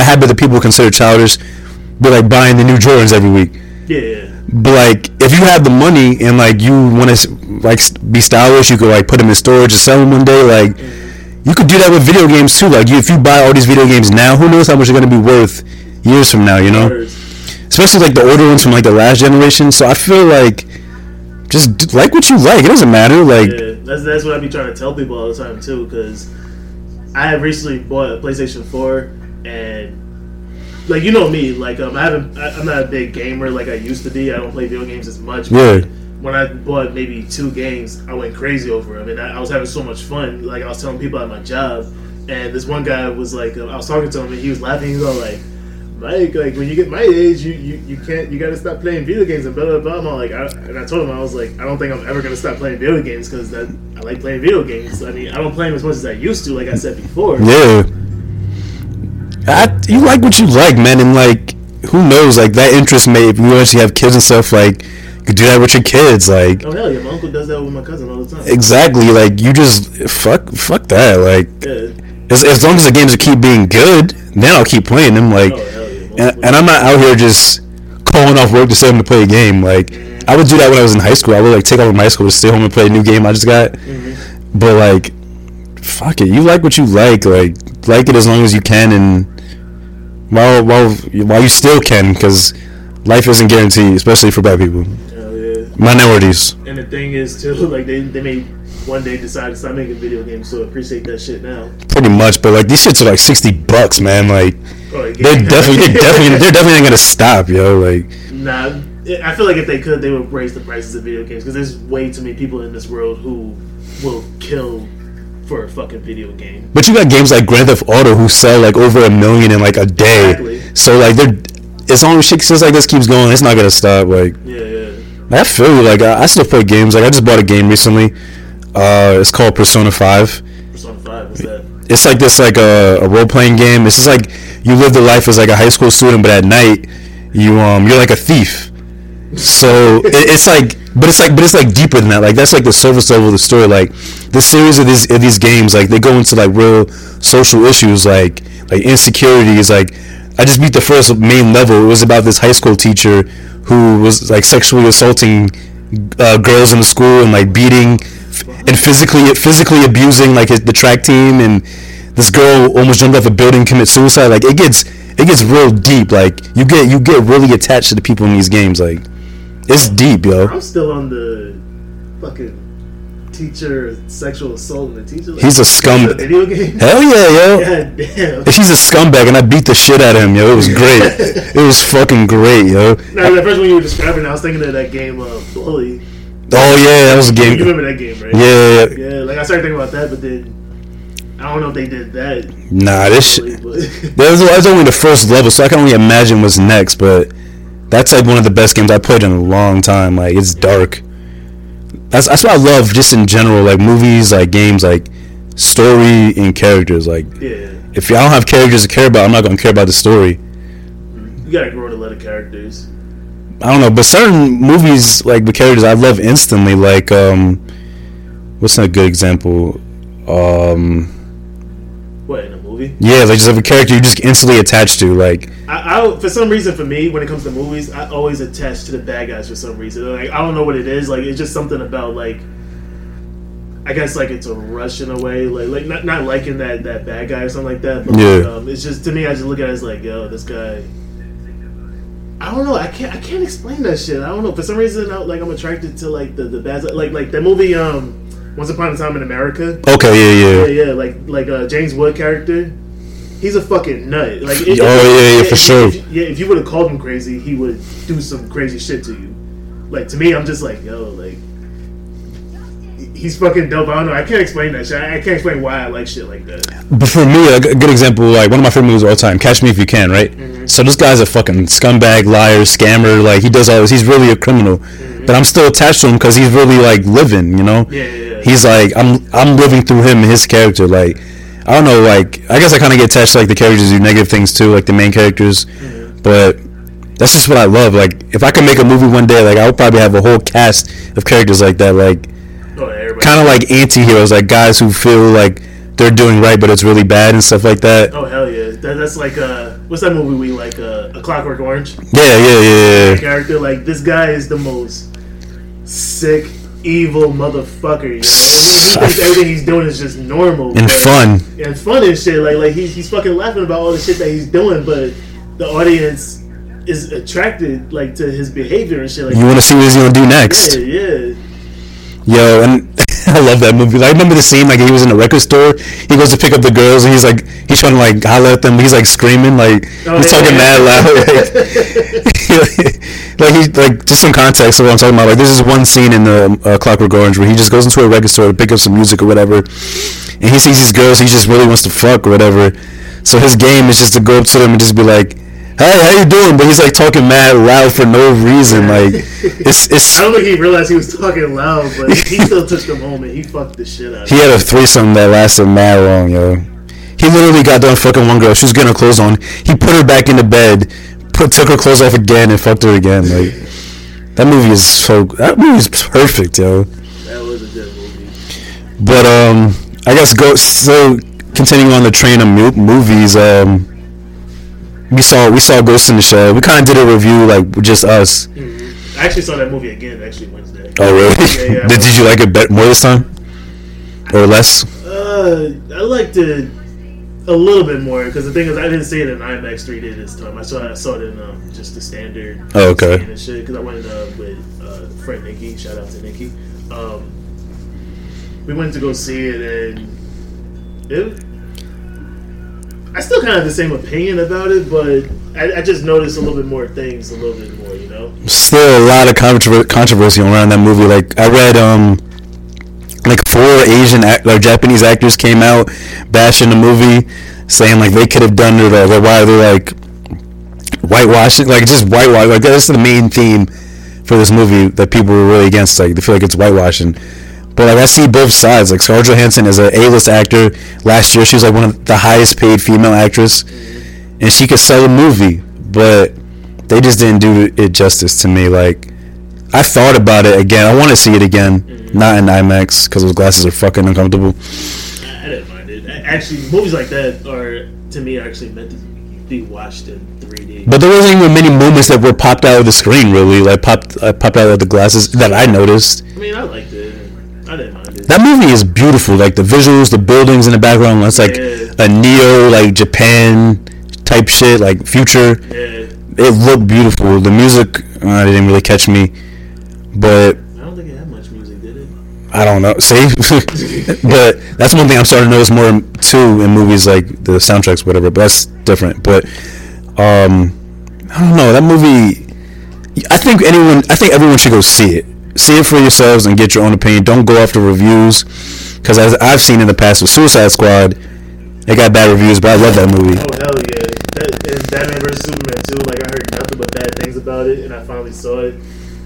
habit that people consider childish, but like buying the new Jordans every week.
Yeah.
But like, if you have the money and like you want to like be stylish, you could like put them in storage and sell them one day. Like, you could do that with video games too. Like, you, if you buy all these video games now, who knows how much they're gonna be worth years from now? You know, especially like the older ones from like the last generation. So I feel like just d- like what you like. It doesn't matter. Like,
Yeah, that's that's what I be trying to tell people all the time too. Because I have recently bought a PlayStation Four, and like you know me, like um, I haven't, I, I'm not a big gamer like I used to be. I don't play video games as much.
Yeah.
When I bought maybe two games, I went crazy over them, and I, I was having so much fun. Like I was telling people at my job, and this one guy was like, uh, I was talking to him, and he was laughing. He was all like, Mike, like when you get my age, you, you, you can't, you got to stop playing video games and blah blah blah. I'm all like, I, and I told him I was like, I don't think I'm ever gonna stop playing video games because that I like playing video games. I mean, I don't play them as much as I used to, like I said before.
Yeah. You like what you like, man, and like who knows, like that interest may if you actually have kids and stuff, like you could do that with your kids, like
Oh hell yeah, my uncle does that with my cousin all the time.
exactly, like you just fuck fuck that, like
Yeah.
as, as long as the games keep being good, then I'll keep playing them, like,
Oh yeah.
and, and I'm not out here just calling off work to stay home to play a game, like I would do that when I was in high school. I would like take off from high school to stay home and play a new game I just got,
Mhm.
but like, fuck it, you like what you like, like like it as long as you can, and while while while you still can, because life isn't guaranteed, especially for black people,
Hell yeah.
minorities.
And the thing is too, (laughs) like they they may one day decide to start making video games, so appreciate that shit now.
Pretty much, but like these shits are like sixty bucks, man. Like
oh, like,
they're definitely, they're definitely, they're definitely not gonna stop, yo. Like
Nah, I feel like if they could, they would raise the prices of video games because there's way too many people in this world who will kill for a fucking video game.
But you got games like Grand Theft Auto who sell like over a million in like a day.
Exactly.
So like they're as long as shit just like this keeps going, it's not gonna stop. Like
Yeah, yeah.
I feel you. Like I, I still play games. Like I just bought a game recently. Uh, it's called Persona Five.
Persona Five, what's that?
It's like this like a, a role playing game. It's just like you live the life as like a high school student, but at night you um you're like a thief. So it, it's like, but it's like, but it's like deeper than that. Like that's like the surface level of the story. Like the series of these of these games, like they go into like real social issues, like like insecurities. Like I just beat the first main level. It was about this high school teacher who was like sexually assaulting uh, girls in the school and like beating and physically physically abusing like the track team and this girl almost jumped off a building commit suicide like it gets it gets real deep like you get you get really attached to the people in these games like it's deep yo
I'm still on the fucking teacher sexual assault and the teacher. Like,
He's a
scumbag. video game.
hell yeah yo (laughs)
God damn.
he's a scumbag and I beat the shit out of him yo it was great (laughs) it was fucking great yo
Now, the first one you were describing, I was thinking of that game, uh, Bully.
oh yeah that was a game.
You remember that game, right?
yeah
Yeah, like I started thinking about that, but then I don't know if they did that.
nah this shit That was, that was only the first level, so I can only imagine what's next. But that's like one of the best games I played in a long time. Like it's dark. That's that's what I love just in general, like movies, like games, like story and characters. Like
yeah,
if I don't have characters to care about, I'm not gonna care about the story.
you gotta grow to love the characters.
I don't know, but certain movies like the characters I love instantly. Like um, what's a good example? Um,
in a movie?
yeah, like just have a character you just instantly attached to. Like
I, I for some reason for me when it comes to movies, I always attach to the bad guys for some reason. Like I don't know what it is. Like it's just something about like. I guess like it's a rush in a way, like like not not liking that that bad guy or something like that. But like,
Yeah.
um, it's just to me, I just look at it as like, yo, this guy. I don't know. I can't. I can't explain that shit. I don't know. For some reason, I, like I'm attracted to like the the bad like like that movie um Once Upon a Time in America.
okay, yeah, yeah.
Yeah, yeah, like like uh, James Woods character. He's a fucking nut. Like, if-
Oh, yeah, yeah, for
if-
sure.
if- yeah, if you would have called him crazy, he would do some crazy shit to you. Like to me, I'm just like, yo, like he's fucking dope. I don't know. I can't explain that shit. I I can't explain why I like shit like that.
But for me, a good example, like one of my favorite movies of all time, Catch Me If You Can, right?
Mm-hmm.
So this guy's a fucking scumbag, liar, scammer. Like he does all this. He's really a criminal, but I'm still attached to him because he's really like living. You know?
Mm-hmm. Yeah, yeah, yeah.
He's like I'm. I'm living through him and his character. Like I don't know. Like I guess I kind of get attached to like the characters who do negative things too, like the main characters.
Mm-hmm.
But that's just what I love. Like if I could make a movie one day, like I would probably have a whole cast of characters like that. Like. Kind of like anti-heroes, like guys who feel like they're doing right, but it's really bad and stuff like that.
Oh hell yeah! That, that's like uh, what's that movie we like? Uh, a Clockwork Orange.
Yeah, yeah, yeah, yeah.
character. Like this guy is the most sick, evil motherfucker. You know? He thinks (laughs) everything he's doing is just normal
And fun.
and fun and shit. Like like he's he's fucking laughing about all the shit that he's doing, but the audience is attracted like to his behavior and shit. Like
You want to see what he's gonna do next?
yeah, yeah.
Yo, and I love that movie. Like, I remember the scene like he was in a record store. He goes to pick up the girls and he's like he's trying to like holler at them. He's like screaming like
Oh,
he's
yeah,
talking
yeah.
mad loud. (laughs) Like, (laughs) like he like just some context of what I'm talking about. Like there's this one scene in the uh, Clockwork Orange where he just goes into a record store to pick up some music or whatever, and he sees these girls. He just really wants to fuck or whatever. So his game is just to go up to them and just be like. Hey, how you doing? But he's like talking mad loud for no reason. Like (laughs) it's it's
I don't think he realized he was talking loud, but he still took the moment. He fucked the shit out of
He had a threesome that lasted mad long, yo. He literally got done fucking one girl. She was getting her clothes on. He put her back into bed, put took her clothes off again, and fucked her again. Like that movie is so. That movie is perfect, yo.
That was a good movie.
But um, I guess go so continuing on the train of movies. Um, we saw we saw Ghost in the Shell. We kind of did a review like just us.
I actually saw that movie again actually Wednesday.
Oh really?
Yeah, yeah. (laughs)
did, did you like it bet more this time, or less?
Uh, I liked it a little bit more because the thing is, I didn't see it in IMAX 3D this time. I saw I saw it in um, just the standard.
Oh, okay.
And shit, because I went uh, with uh, friend Nikki. Shout out to Nikki. Um, we went to go see it, and it. I still kind of have the same opinion about it, but I, I just noticed a little bit more things, a little bit more, you know.
still a lot of controver- controversy around that movie. Like I read, um, like four Asian or Japanese actors came out bashing the movie, saying like they could have done it, or why they're like whitewashing, like just whitewash. Like that's the main theme for this movie that people were really against. Like they feel like it's whitewashing. But like I see both sides. Like Scarlett Johansson is an A-list actor. Last year she was like one of the highest paid female actress, and she could sell a movie. But they just didn't do it justice to me. Like I thought about it again. I want to see it again, not in IMAX because those glasses are fucking uncomfortable.
I, didn't mind it. Actually, movies like that are to me actually meant to be watched in 3D.
But there wasn't even many moments that were popped out of the screen. Really, like popped uh, popped out of the glasses that I noticed.
I mean, I liked it. I didn't mind it.
That movie is beautiful. Like the visuals, the buildings in the background. It's like
Yeah.
a neo, like Japan type shit, like future.
yeah,
It looked beautiful. The music uh, didn't really catch me, but
I don't think it had much music, did it?
I don't know. See, (laughs) but that's one thing I'm starting to notice more too in movies like the soundtracks, whatever. But that's different. But um, I don't know that movie. I think anyone, I think everyone should go see it. See it for yourselves and get your own opinion. Don't go off the reviews, because as I've seen in the past with Suicide Squad, it got bad reviews, but I love that movie.
Oh hell yeah! That, and Batman vs Superman too. Like I heard nothing but bad things about it, and I finally saw it.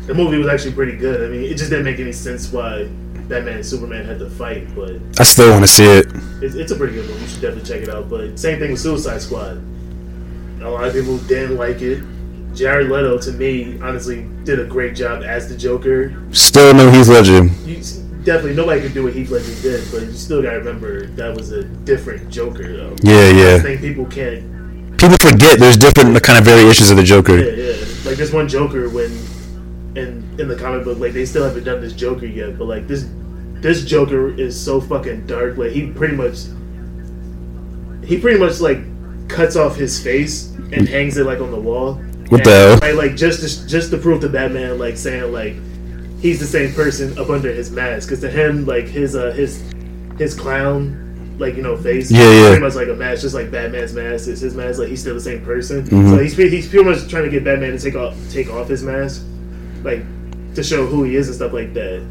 The movie was actually pretty good. I mean, it just didn't make any sense why Batman and Superman had to fight, but
I still want to see it.
it's, it's a pretty good movie. You should definitely check it out. But same thing with Suicide Squad. A lot of people didn't like it. Jared Leto, to me, honestly, did a great job as the Joker.
Still no Heath Ledger.
You definitely nobody could do what Heath Ledger did, but you still gotta remember that was a different Joker, though.
Yeah, yeah.
I think people can't
People forget there's different kind of variations of the Joker.
Yeah, yeah. Like there's one Joker when in in the comic book, like they still haven't done this Joker yet, but like this this Joker is so fucking dark. Like he pretty much he pretty much like cuts off his face and mm. hangs it like on the wall.
What the hell?
Like, like just to, just to prove to Batman, like saying like he's the same person up under his mask. Because to him, like his uh his his clown like you know face
Yeah, yeah.
pretty much like a mask just like batman's mask is his mask like he's still the same person
Mhm.
so he's, he's pretty much trying to get batman to take off take off his mask like to show who he is and stuff like that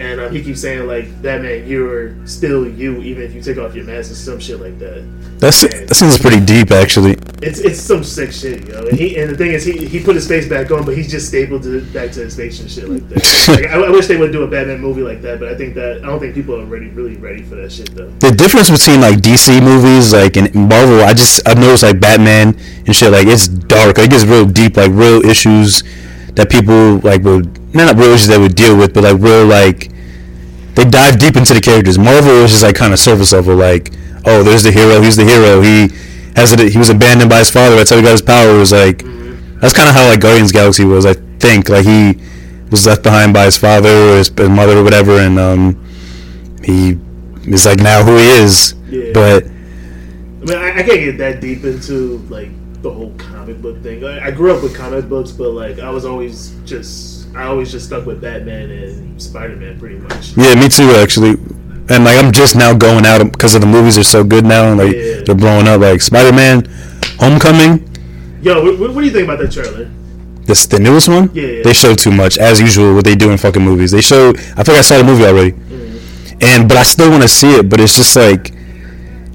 and um, he keeps saying like batman you're still you even if you take off your mask and some shit like that
That's that seems pretty deep, actually.
It's it's some sick shit yo. And he and the thing is he, he put his face back on but he's just stapled to, back to his face and shit like that. (laughs) Like, I, I wish they would do a batman movie like that but i think that i don't think people are ready really ready for that shit though.
The difference between like DC movies, like and Marvel, I just I've noticed like Batman and shit, like it's dark, like it's real deep, like real issues that people like would not real issues they would deal with, but like real like they dive deep into the characters. Marvel is just like kind of surface level, like oh, there's the hero, he's the hero, he has it, he was abandoned by his father, that's how he got his power. It was Like that's kind of how like Guardians Galaxy was, I think. Like he was left behind by his father or his, his mother or whatever, and um, he is like now who he is.
Yeah.
But
I mean, I, I can't get that deep into like the whole comic book thing. I, I grew up with comic books, but like I was always just I always just stuck with Batman and Spider Man pretty much.
Yeah, me too, actually. And like I'm just now going out because of the movies are so good now, and like
Yeah.
they're blowing up. Like Spider-Man, Homecoming,
Yo, what, what, what do you think about that trailer?
this the newest one.
Yeah, yeah.
They show too much, as usual. What they do in fucking movies. They show. I think I saw the movie already,
Mm-hmm.
and but I still want to see it. But it's just like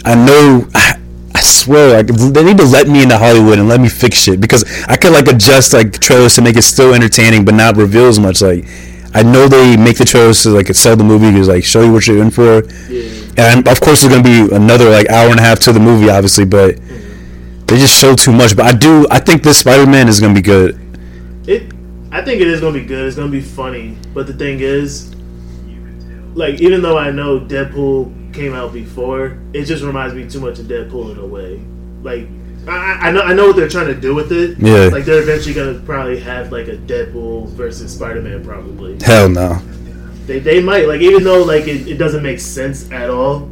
I know. I, I swear, like they need to let me into Hollywood and let me fix shit because I could like adjust like trailers to make it still entertaining, but not reveal as much. Like I know they make the trailers to like sell the movie, because like show you what you're in for.
Yeah.
And of course, there's gonna be another like hour and a half to the movie, obviously, but they just show too much. But I do, I think this Spider-Man is gonna be good.
It, I think it is gonna be good. It's gonna be funny. But the thing is, like, even though I know Deadpool came out before, it just reminds me too much of Deadpool in a way. Like, I, I- I know I know what they're trying to do with it.
Yeah.
Like, they're eventually gonna probably have like a Deadpool versus Spider Man, probably.
Hell no.
They, they might like even though like it, it doesn't make sense at all.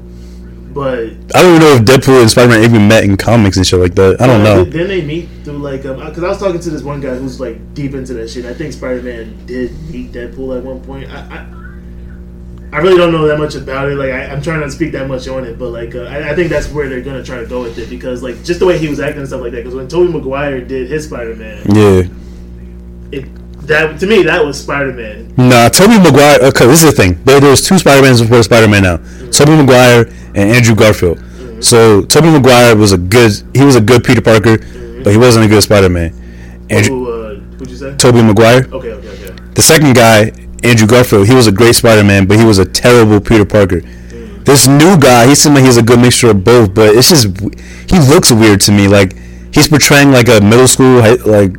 But
I don't even know if Deadpool and Spider-Man even met in comics and shit like that. I don't know.
Then they meet through like um because I was talking to this one guy who's like deep into that shit. I think Spider Man did meet Deadpool at one point. I, I I really don't know that much about it. Like I, I'm trying not to speak that much on it, but like uh, I, I think that's where they're gonna try to go with it because like just the way he was acting and stuff like that. Because when Tobey Maguire did his Spider Man,
Yeah.
it that to me that was Spider Man.
Nah, Tobey Maguire. Okay, this is the thing. There, there was two Spider-Mans before Spider-Man now. Tobey Maguire and Andrew Garfield. So Tobey Maguire was a good. He was a good Peter Parker, but he wasn't a good Spider-Man. Andrew
Who uh, who'd you say?
Tobey Maguire.
Okay, okay, okay.
The second guy, Andrew Garfield, he was a great Spider-Man, but he was a terrible Peter Parker. This new guy, he seemed like he's a good mixture of both, but it's just he looks weird to me. Like he's portraying like a middle school like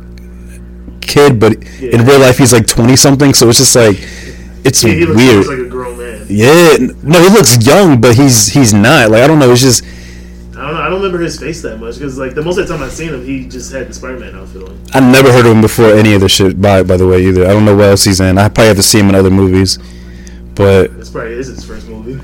kid, but in real life he's like twenty something. So it's just like it's
He, he looks,
weird.
looks like a grown man.
yeah, no, he looks young, but he's he's not. Like I don't know. It's just
I don't know. I don't remember his face that much because like the most of the time I've seen him, he just had the Spider Man outfit on.
I never heard of him before any of the shit. By by the way, either I don't know what else he's in. I probably have to see him in other movies, but
This probably is his first movie.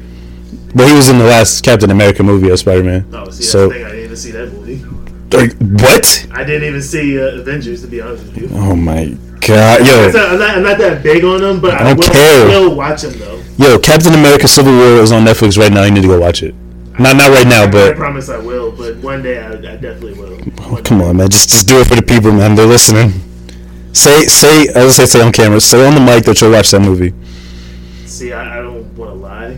but he was in the last Captain America movie as Spider-Man.
Oh, see,
So-.
I didn't even see that movie.
Like, what?
I didn't even see uh, Avengers, to be honest with you.
Oh my god, yo,
not- I'm, not, I'm not that big on them, but I,
I don't
will,
care.
will watch them though.
yo, Captain America: Civil War is on Netflix right now. You need to go watch it. Not not right now, but I
promise I will. But one day I, I definitely will. One
come
day.
on, man, just just do it for the people, man. They're listening. Say say as I say on camera. Say on the mic that you'll watch that movie.
See, I, I don't want to lie,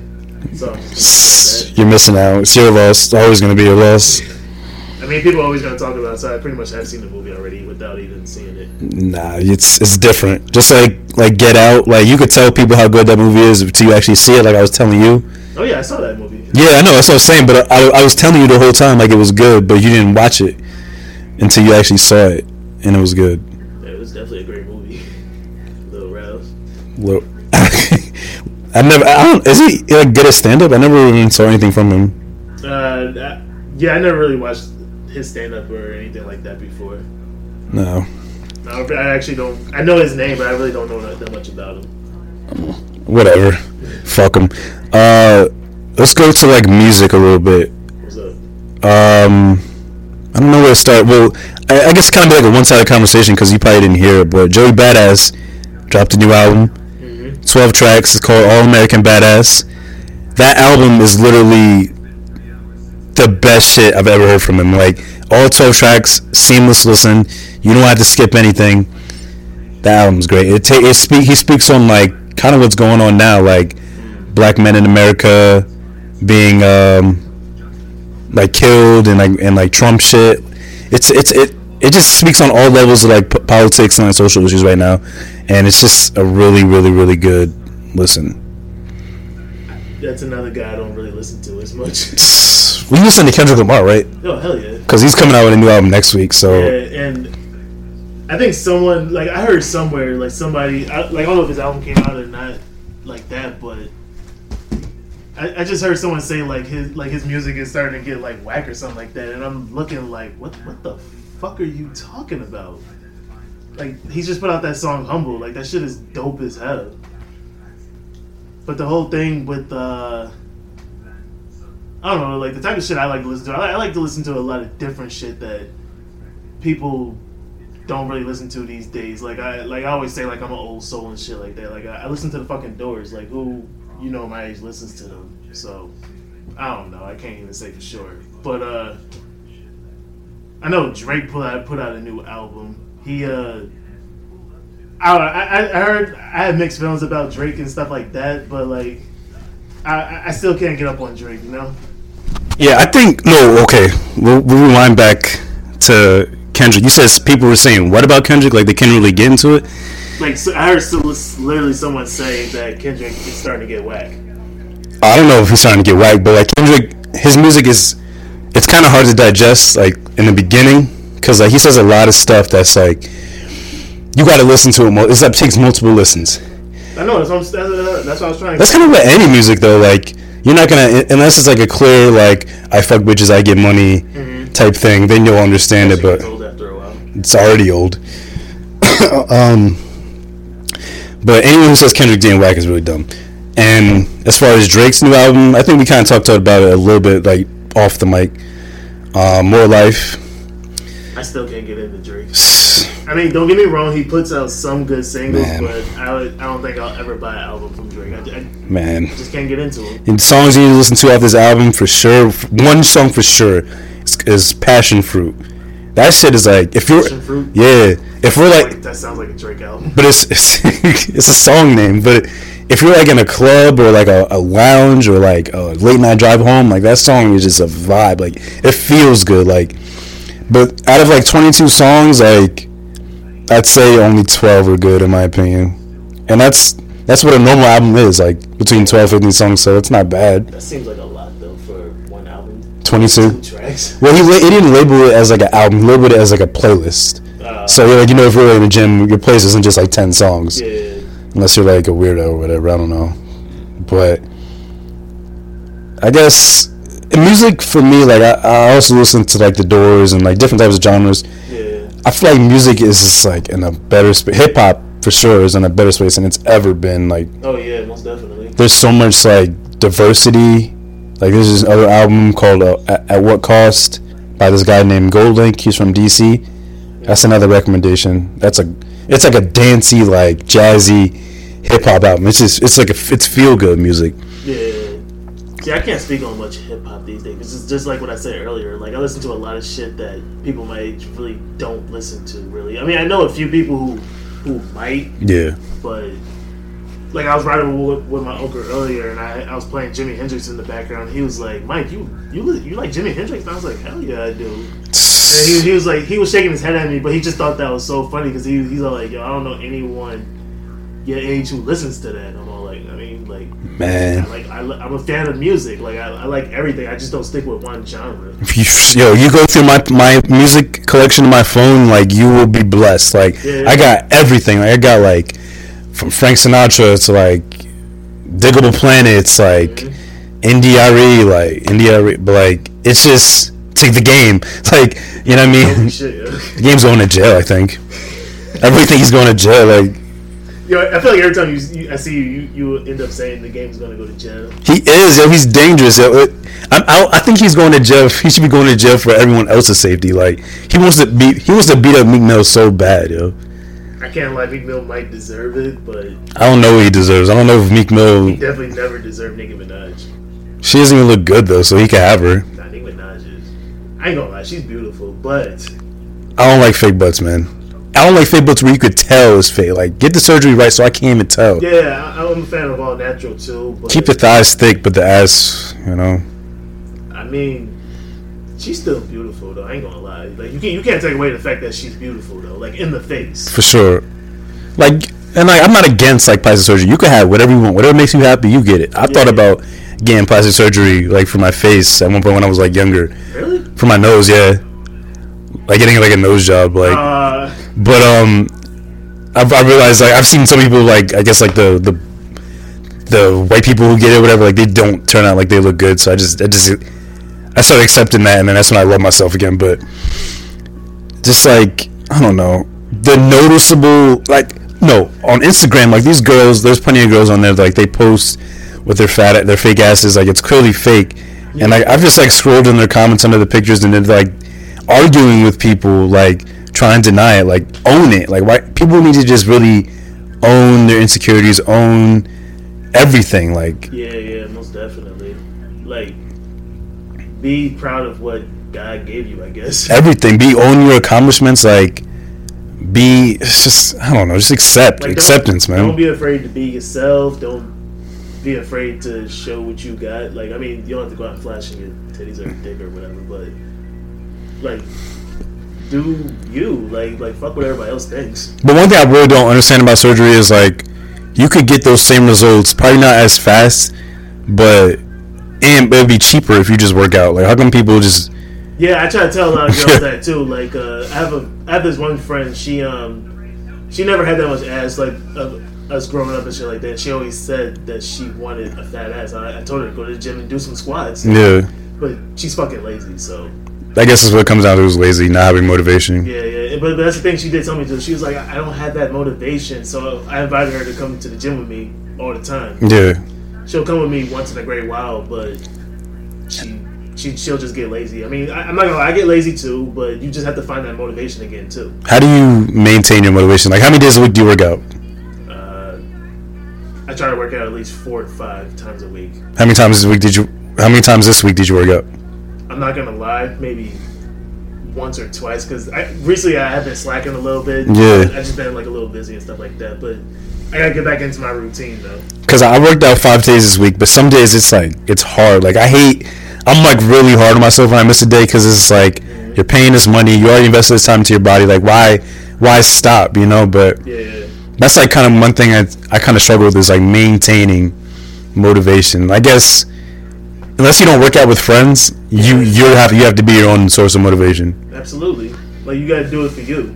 so I'm just gonna say
You're missing out. It's your loss. It's always gonna be your loss.
I mean, people are always gonna talk about it, so I pretty much have seen the movie already without even seeing it.
Nah, it's it's different. Just like like Get Out, like you could tell people how good that movie is until you actually see it. Like I was telling you.
Oh yeah, I saw that movie.
Yeah, I know. That's what I was saying. But I, I was telling you the whole time like it was good, but you didn't watch it until you actually saw it, and it was good.
It was definitely a great movie. (laughs) Little Rouse.
Well, (laughs) I never. I don't. Is he like good at stand up? I never even saw anything from him.
Uh, that- yeah, I never really watched his stand up or anything like that before.
No.
No, I actually don't. I know his name, but I really don't know that, that much about him.
Whatever. Fuck him. Uh, let's go to like music a little bit.
What's up?
Um, I don't know where to start. Well, I, I guess kind of like a one-sided conversation because you probably didn't hear it. But Joey Badass dropped a new album,
Mm-hmm.
twelve tracks. It's called All American Badass. That album is literally the best shit I've ever heard from him. Like all twelve tracks, seamless listen. You don't have to skip anything. That album's great. It ta- it speak he speaks on like kind of what's going on now, like black men in America being um like killed and like and like Trump shit. It's it's it it just speaks on all levels of like p- politics and like, social issues right now, and it's just a really really really good listen.
That's another guy I don't really listen to as much. (laughs)
We listen to Kendrick Lamar, right?
oh hell yeah.
Because he's coming out with a new album next week. So
Yeah, and I think someone like I heard somewhere like somebody I, like I don't know if his album came out or not like that, but I, I just heard someone say like his like his music is starting to get like whack or something like that, and I'm looking like what what the fuck are you talking about? Like he just put out that song "Humble," like that shit is dope as hell. But the whole thing with uh I don't know, like the type of shit I like to listen to. I like, I like to listen to a lot of different shit that people don't really listen to these days. Like I like I always say like I'm an old soul and shit like that. Like I, I listen to the fucking Doors. Like who you know my age listens to them. So I don't know. I can't even say for sure. But uh I know Drake put out put out a new album. He uh I, I, I heard I had mixed feelings about Drake and stuff like that, but like I, I still can't get up on Drake, you know.
Yeah, I think no. Okay, we'll, we'll rewind back to Kendrick. You said people were saying what about Kendrick? Like they can't really get into it.
Like so I heard so, literally someone saying that Kendrick is starting to get whack.
I don't know if he's starting to get whack, but like Kendrick, his music is it's kind of hard to digest. Like in the beginning, because like he says a lot of stuff that's like you got to listen to it. It's that takes multiple listens.
I know that's what, that's, that's what I was trying.
That's kind of with any music though. Like you're not gonna unless it's like a clear like I fuck bitches, I get money mm-hmm. type thing. Then you'll understand it. But it's already old. (coughs) um, but anyone who says Kendrick Dan whack is really dumb. And as far as Drake's new album, I think we kind of talked about it a little bit, like off the mic. Uh, More Life.
I still can't get into Drake. I mean, don't get me wrong. He puts out some good singles, Man. but I, I don't think I'll ever buy an album from Drake. I, I
Man,
just can't get into it.
And songs you need to listen to off this album for sure. One song for sure is, is Passion Fruit. That shit is like if you're yeah if we're like
that sounds like a Drake album.
But it's it's, (laughs) it's a song name. But if you're like in a club or like a, a lounge or like a late night drive home, like that song is just a vibe. Like it feels good. Like, but out of like 22 songs, like I'd say only 12 are good in my opinion, and that's that's what a normal album is like between 12 15 songs. So it's not bad.
That seems like a lot
22 tracks. Well, he, he didn't label it as like an album. He labeled it as like a playlist. Uh, so like you know if you're in the gym, your playlist isn't just like 10 songs.
Yeah
unless you're like a weirdo or whatever. I don't know, but I guess music for me, like I, I also listen to like the Doors and like different types of genres.
Yeah.
I feel like music is just like in a better space. Hip hop for sure is in a better space than it's ever been. Like
oh yeah, most definitely.
There's so much like diversity. Like there's this other album called uh, at, at, What Cost by this guy named GoldLink. He's from DC. That's another recommendation. That's a it's like a dancey, like jazzy hip hop album. It's just it's like a, it's feel good music.
Yeah. See, I can't speak on much hip hop these days. It's just like what I said earlier. Like I listen to a lot of shit that people my age really don't listen to. Really, I mean, I know a few people who who might.
Yeah.
But like I was riding with, with my uncle earlier, and I, I was playing Jimi Hendrix in the background. He was like, "Mike, you you you like Jimi Hendrix?" And I was like, "Hell yeah, I do." And he, he was like, he was shaking his head at me, but he just thought that was so funny because he he's like, "Yo, I don't know anyone your age who listens to that." I'm all like, I mean, like,
man,
I, like I, am a fan of music. Like I, I like everything. I just don't stick with one genre.
If you, yo, you go through my my music collection on my phone, like you will be blessed. Like yeah. I got everything. Like I got like from Frank Sinatra to like Digable Planets, like mm-hmm. NDRE, like NDRE, but like it's just take the game. It's (laughs) like you know what I mean. Shit, (laughs) yeah. The game's going to jail. I think. I really think he's going to jail. Like.
Yo, I feel like every time you, you I see you, you, you end up saying the game's going to go to jail.
He is. Yo, he's dangerous. Yo, I, I, I think he's going to jail. He should be going to jail for everyone else's safety. Like he wants to beat. He wants to beat up Meek Mill so bad, yo.
I can't lie, Meek Mill might deserve it, but
I don't know what he deserves. I don't know if Meek Mill.
He definitely never deserved Nicki Minaj.
She doesn't even look good though, so he can have her.
Nah, Nicki Minaj is. I ain't gonna lie, she's beautiful, but
I don't like fake butts, man. I don't like fake butts where you could tell it's fake. Like, get the surgery right so I can't even tell.
Yeah, I'm a fan of all natural too.
Keep the thighs thick, but the ass, you know.
I mean, she's still beautiful though. I ain't gonna lie. Like you can't you can't take away the fact that she's beautiful though. Like in the face.
For sure. Like and like I'm not against like plastic surgery. You can have whatever you want, whatever makes you happy. You get it. I yeah, thought about getting plastic surgery like for my face at one point when I was like younger.
Really?
For my nose, yeah. Like getting like a nose job, like.
Uh,
but um, I've I realized like I've seen some people like I guess like the the the white people who get it, whatever, like they don't turn out like they look good. So I just I just I started accepting that, and then that's when I love myself again. But just like I don't know, the noticeable like no on Instagram, like these girls, there's plenty of girls on there like they post with their fat their fake asses, like it's clearly fake. And like I've just like scrolled in their comments under the pictures, and they're like arguing with people, like trying to deny it. Like own it. Like why people need to just really own their insecurities, own everything. Like
Yeah, yeah, most definitely. Like, be proud of what God gave you, I guess. (laughs)
everything. Be own your accomplishments. Like be just I don't know. Just accept
Like,
acceptance, man.
Don't be afraid to be yourself. Don't be afraid to show what you got. Like, I mean, you don't have to go out flashing your titties or dick or whatever, but like, do you like like fuck what everybody else thinks.
But one thing I really don't understand about surgery is like you could get those same results, probably not as fast, but and it'd be cheaper if you just work out. Like how come people just
Yeah, I try to tell a lot of girls (laughs) that too. Like, uh, I have a I have this one friend. She um she never had that much ass like of us growing up and shit like that. She always said that she wanted a fat ass. I, I told her to go to the gym and do some squats,
yeah.
but she's fucking lazy. So
I guess that's what it comes down to is lazy, not having motivation.
yeah, yeah. But, but that's the thing she did tell me too. She was like, I don't have that motivation, so I invited her to come to the gym with me all the time.
Yeah.
She'll come with me once in a great while, but she. She, she'll just get lazy. I mean, I, I'm not gonna lie, I get lazy too, but you just have to find that motivation again too.
How do you maintain your motivation? Like how many days a week do you work out?
Uh, I try to work out at least four to five times a week.
How many times this week did you how many times this week did you work out?
I'm not gonna lie, maybe once or twice because I recently I have been slacking a little bit.
Yeah.
I just been like a little busy and stuff like that. But I gotta get back into my routine though.
Because I worked out five days this week, but some days it's like it's hard. Like I hate, I'm like really hard on myself when I miss a day because it's like you're paying this money, you already invested this time into your body. Like why, why stop? You know? But
yeah.
that's like kind of one thing I I kind of struggle with is like maintaining motivation. I guess unless you don't work out with friends, you you have you have to be your own source of motivation.
absolutely. Like you gotta do it for you.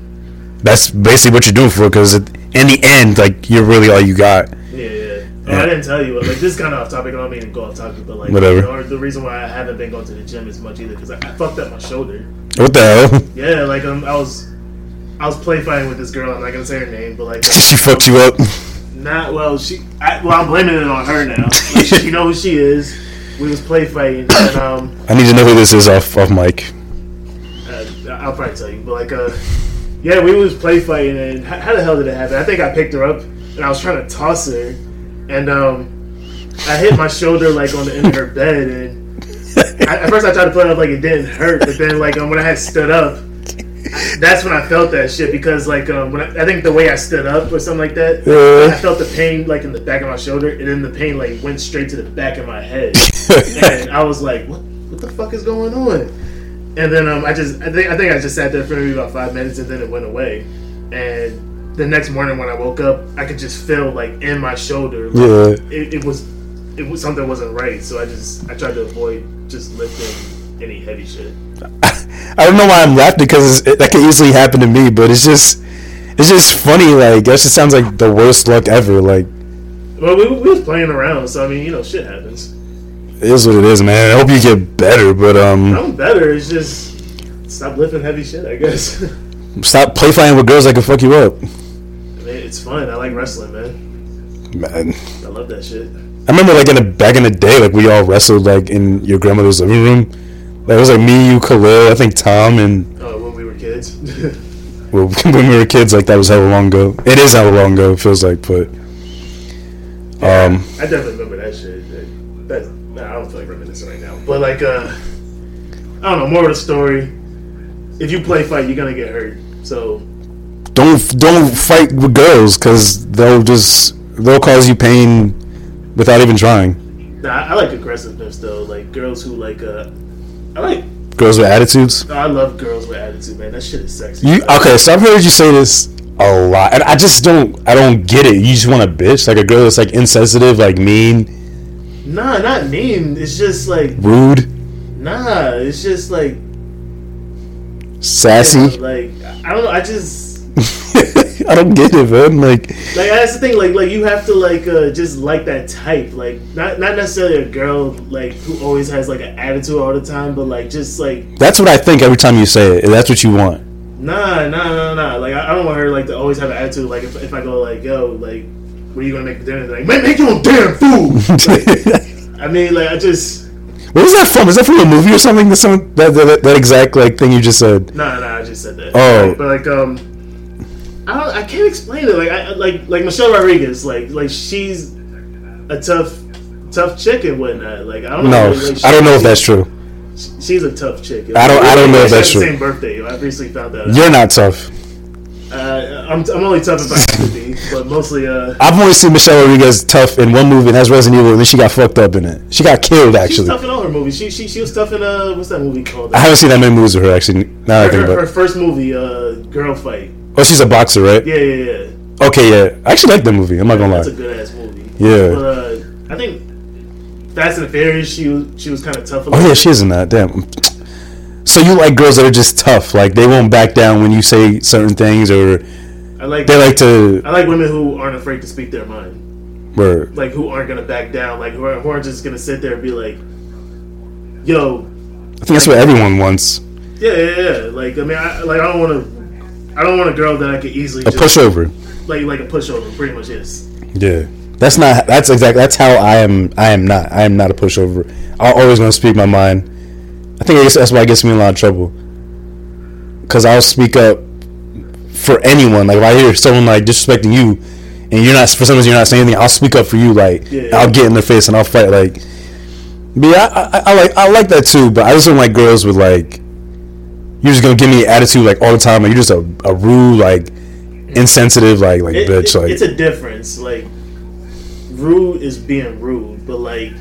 That's basically what you're doing for because in the end, like you're really all you got.
Yeah, yeah. Oh,
Yeah.
I didn't tell you, but like this is kind of off topic. I don't mean to go off topic, but like
Whatever.
You know, the reason why I haven't been going to the gym as much either because I, I fucked up my shoulder.
What the hell?
Yeah, like um, I was. I was play fighting with this girl. I'm not gonna say her name, but like (laughs)
she fucked you up.
Not well. She. I, well, I'm blaming it on her now. Like, she know who she is. We was play fighting, and um,
I need to know who this is off off mic.
uh, I'll probably tell you. But like, uh, yeah, we was play fighting, and how, the hell did it happen? I think I picked her up, and I was trying to toss her, and um, I hit my shoulder like on the end of her bed, and I, at first I tried to play it up like it didn't hurt, but then like um, when I had stood up. That's when I felt that shit because like um when I, I think the way I stood up or something like that
Yeah.
I felt the pain like in the back of my shoulder and then the pain like went straight to the back of my head (laughs) and I was like, what, what the fuck is going on? And then um, I just, I think, I think I just sat there for maybe about five minutes, and then it went away. And the next morning when I woke up, I could just feel like in my shoulder, like,
yeah.
it, it was, it was something wasn't right. So I just, I tried to avoid just lifting any heavy shit. (laughs)
I don't know why I'm laughing because it, that could easily happen to me, but it's just it's just funny. Like that just sounds like the worst luck ever. Like
Well, we, we was playing around, so I mean, you know, shit happens.
It is what it is, man. I hope you get better, but um,
I'm better. It's just stop lifting heavy shit. I guess. (laughs)
Stop play fighting with girls that can fuck you up, I
mean, it's fun. I like wrestling, man.
man.
I love that shit.
I remember like in the back in the day, like we all wrestled like in your grandmother's living room. Like, it was like me, you, Khalil, I think Tom, and
Oh, when we were kids. (laughs)
well, (laughs) when we were kids, like that was hella long ago. It is hella long ago. It feels like, but um,
I definitely But like, uh, I don't know. More of the story. If you play fight, you're gonna get hurt. So
don't don't fight with girls because they'll just they'll cause you pain without even trying.
nah, I like aggressiveness though. Like girls who like, uh, I like.
Girls with attitudes.
I love girls with attitude, man. That shit is sexy.
You okay? So I've heard you say this a lot, and I just don't I don't get it. You just want a bitch like a girl that's like insensitive, like mean,
Nah, not mean. It's just like,
rude,
nah. It's just like,
sassy.
like I don't know. I just. (laughs)
I don't get it, man. Like
Like that's the thing, like like you have to like uh, just like that type, like not not necessarily a girl like who always has like an attitude all the time, but like just like
that's what I think every time you say it. That's what you want.
nah nah nah nah. Like I, I don't want her like to always have an attitude. Like if, if I go like yo like what are you gonna make for dinner? Like make, make your own damn food. Like, (laughs) I mean like I just
What was that from? Is that from a movie or something? That some that, that, that exact like thing you just said.
No, no, I just said that.
Oh.
Like, but like um, I don't, I can't explain it. Like I like like Michelle Rodriguez. Like like she's a tough tough chick and whatnot. Like I don't know.
No,
like, she-
I don't know if that's true.
She's a tough chick.
I don't- I don't know if that's true.
same birthday. I recently found that. out.
You're not tough.
Uh, I'm, I'm only tough if I have to be, but mostly uh.
I've only seen Michelle Rodriguez tough in one movie, and that's Resident Evil, and then she got fucked up in it. She got killed,
She's
actually.
tough in all her movies. She she, she was tough in uh what's that movie called?
I haven't seen that many movies of her, actually. Now that I
her,
think
her,
about
her first movie, uh, Girlfight.
Oh, she's a boxer, right?
Yeah, yeah, yeah.
Okay, yeah. I actually like that movie. I'm not gonna lie.
That's a good ass movie.
Yeah.
But uh, I think Fast and the Furious, she was she was kind of tough.
Oh yeah,
bit.
she is in that. Damn. So you like girls that are just tough, like they won't back down when you say certain things, or
I like
they like to.
I like women who aren't afraid to speak their mind,
Or,
like who aren't gonna back down, like who, are, who aren't just gonna sit there and be like, "Yo,
I think that's what everyone wants.
yeah, yeah, yeah." Like I mean, I, like I don't want to, I don't want a girl that I could easily
A
just,
pushover.
like like a pushover. Pretty much is.
Yeah. That's not. That's exactly. That's how I am. I am not. I am not a pushover. I'm always gonna speak my mind. I think that's why it gets me in a lot of trouble. Cause I'll speak up for anyone. Like if I hear someone like disrespecting you, and you're not for some reason you're not saying anything, I'll speak up for you. Like
Yeah.
I'll get in their face and I'll fight. Like, but yeah, I, I, I like I like that too. But I just don't like girls with like you're just gonna give me attitude like all the time. Like you're just a, a rude like insensitive like like
It-
bitch.
it-
like
it's a difference. Like rude is being rude, but like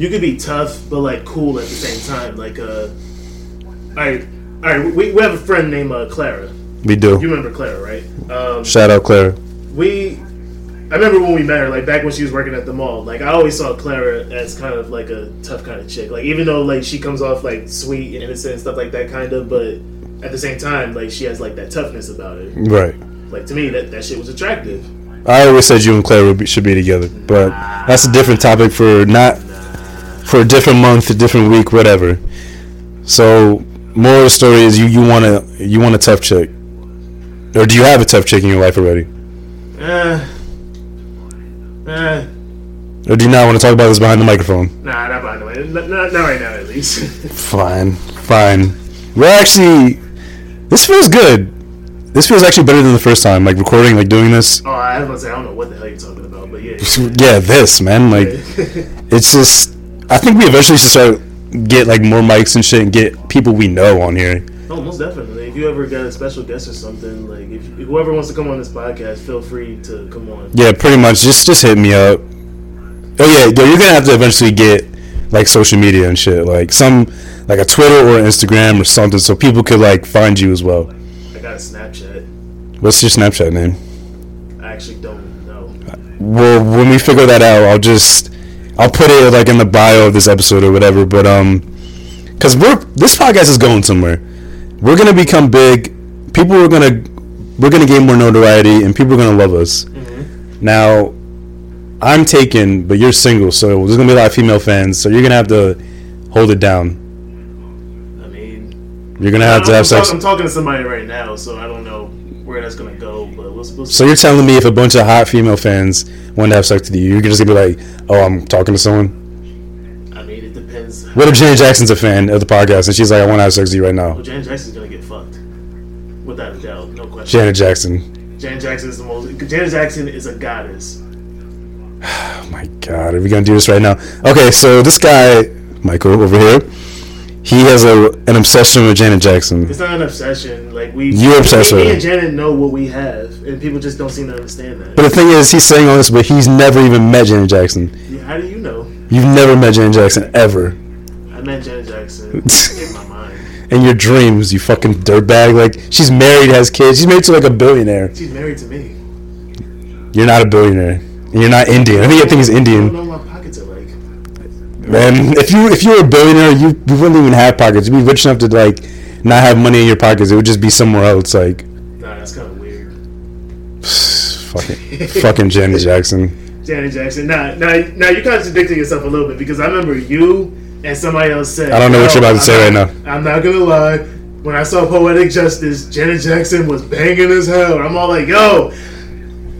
you could be tough but like cool at the same time. Like uh, all right, all right. We, we have a friend named uh, Clara.
we do.
You remember Clara, right? Um,
Shout out Clara.
we I remember when we met her, like back when she was working at the mall. Like I always saw Clara as kind of like a tough kind of chick. Like even though like she comes off like sweet and innocent and stuff like that, kind of, but at the same time, like she has like that toughness about her.
Right.
Like to me, that that shit was attractive.
I always said you and be, should be together, but that's a different topic for not for a different month, a different week, whatever. So, moral of the story is you you want a you want a tough chick, or do you have a tough chick in your life already,
Uh, uh,
or do you not want to talk about this behind the microphone?
nah, not by the way, not, not, not right now at least. (laughs)
Fine, fine. We're actually this feels good. This feels actually better than the first time, like recording, like doing this.
oh, I was gonna say I don't know what the hell you're talking about, but yeah. (laughs)
Yeah, this man, like (laughs) it's just. I think we eventually should start get like more mics and shit and get people we know on here.
Oh, most definitely. If you ever got a special guest or something, like if whoever wants to come on this podcast, feel free to come on.
Yeah, pretty much. Just just hit me up. Oh yeah, yo, you're gonna have to eventually get like social media and shit, like some like a Twitter or Instagram or something, so people could like find you as well.
I got a Snapchat.
What's your Snapchat name?
I actually don't know.
Well, when we figure that out, I'll just I'll put it like in the bio of this episode or whatever. But um, because we're this podcast is going somewhere. We're gonna become big. People are gonna we're gonna gain more notoriety, and people are gonna love us. Now, I'm taken, but you're single, so there's gonna be a lot of female fans. So you're gonna have to hold it down.
I mean,
You're gonna have to have sex.
I'm talking to somebody right now, so I don't know where that's gonna go. But we'll, we'll
So you're telling me if a bunch of hot female fans want to have sex with you, you're just gonna be like, "Oh, I'm talking to someone."
I mean, it depends.
What if Janet Jackson's a fan of the podcast and she's like, "I want to have sex with you right now"?
Well, Janet Jackson's gonna get fucked, without a doubt, no question.
Janet Jackson.
Janet Jackson is the most. Janet Jackson is a goddess. (sighs)
Oh my god, are we gonna do this right now? Okay, so this guy, Michael over here, he has a an obsession with Janet Jackson.
It's not an obsession. Like we,
You're obsessed
me,
with
me and Janet know what we have, and people just don't seem to understand that.
But the thing is, he's saying all this, but he's never even met Janet Jackson.
Yeah, How do you know?
You've never met Janet Jackson ever.
I met Janet Jackson (laughs) in my mind.
In your dreams, you fucking dirtbag. Like she's married, has kids. She's married to like a billionaire.
She's married to me.
You're not a billionaire. And you're not Indian. I think I think he's
I don't
Indian.
know what my pockets are like.
Man, if you if you were a billionaire, you, you wouldn't even have pockets. You'd be rich enough to like not have money in your pockets. It would just be somewhere else. Like
Nah, that's kind of weird. (sighs)
fucking fucking Janet Jackson. (laughs)
Janet Jackson. Now, now, now you're contradicting yourself a little bit because I remember you and somebody else said.
I don't know what you're about to
"Yo,
say
I'm
right
now. I'm not gonna lie. When I saw Poetic Justice, Janet Jackson was banging as hell. I'm all like, yo,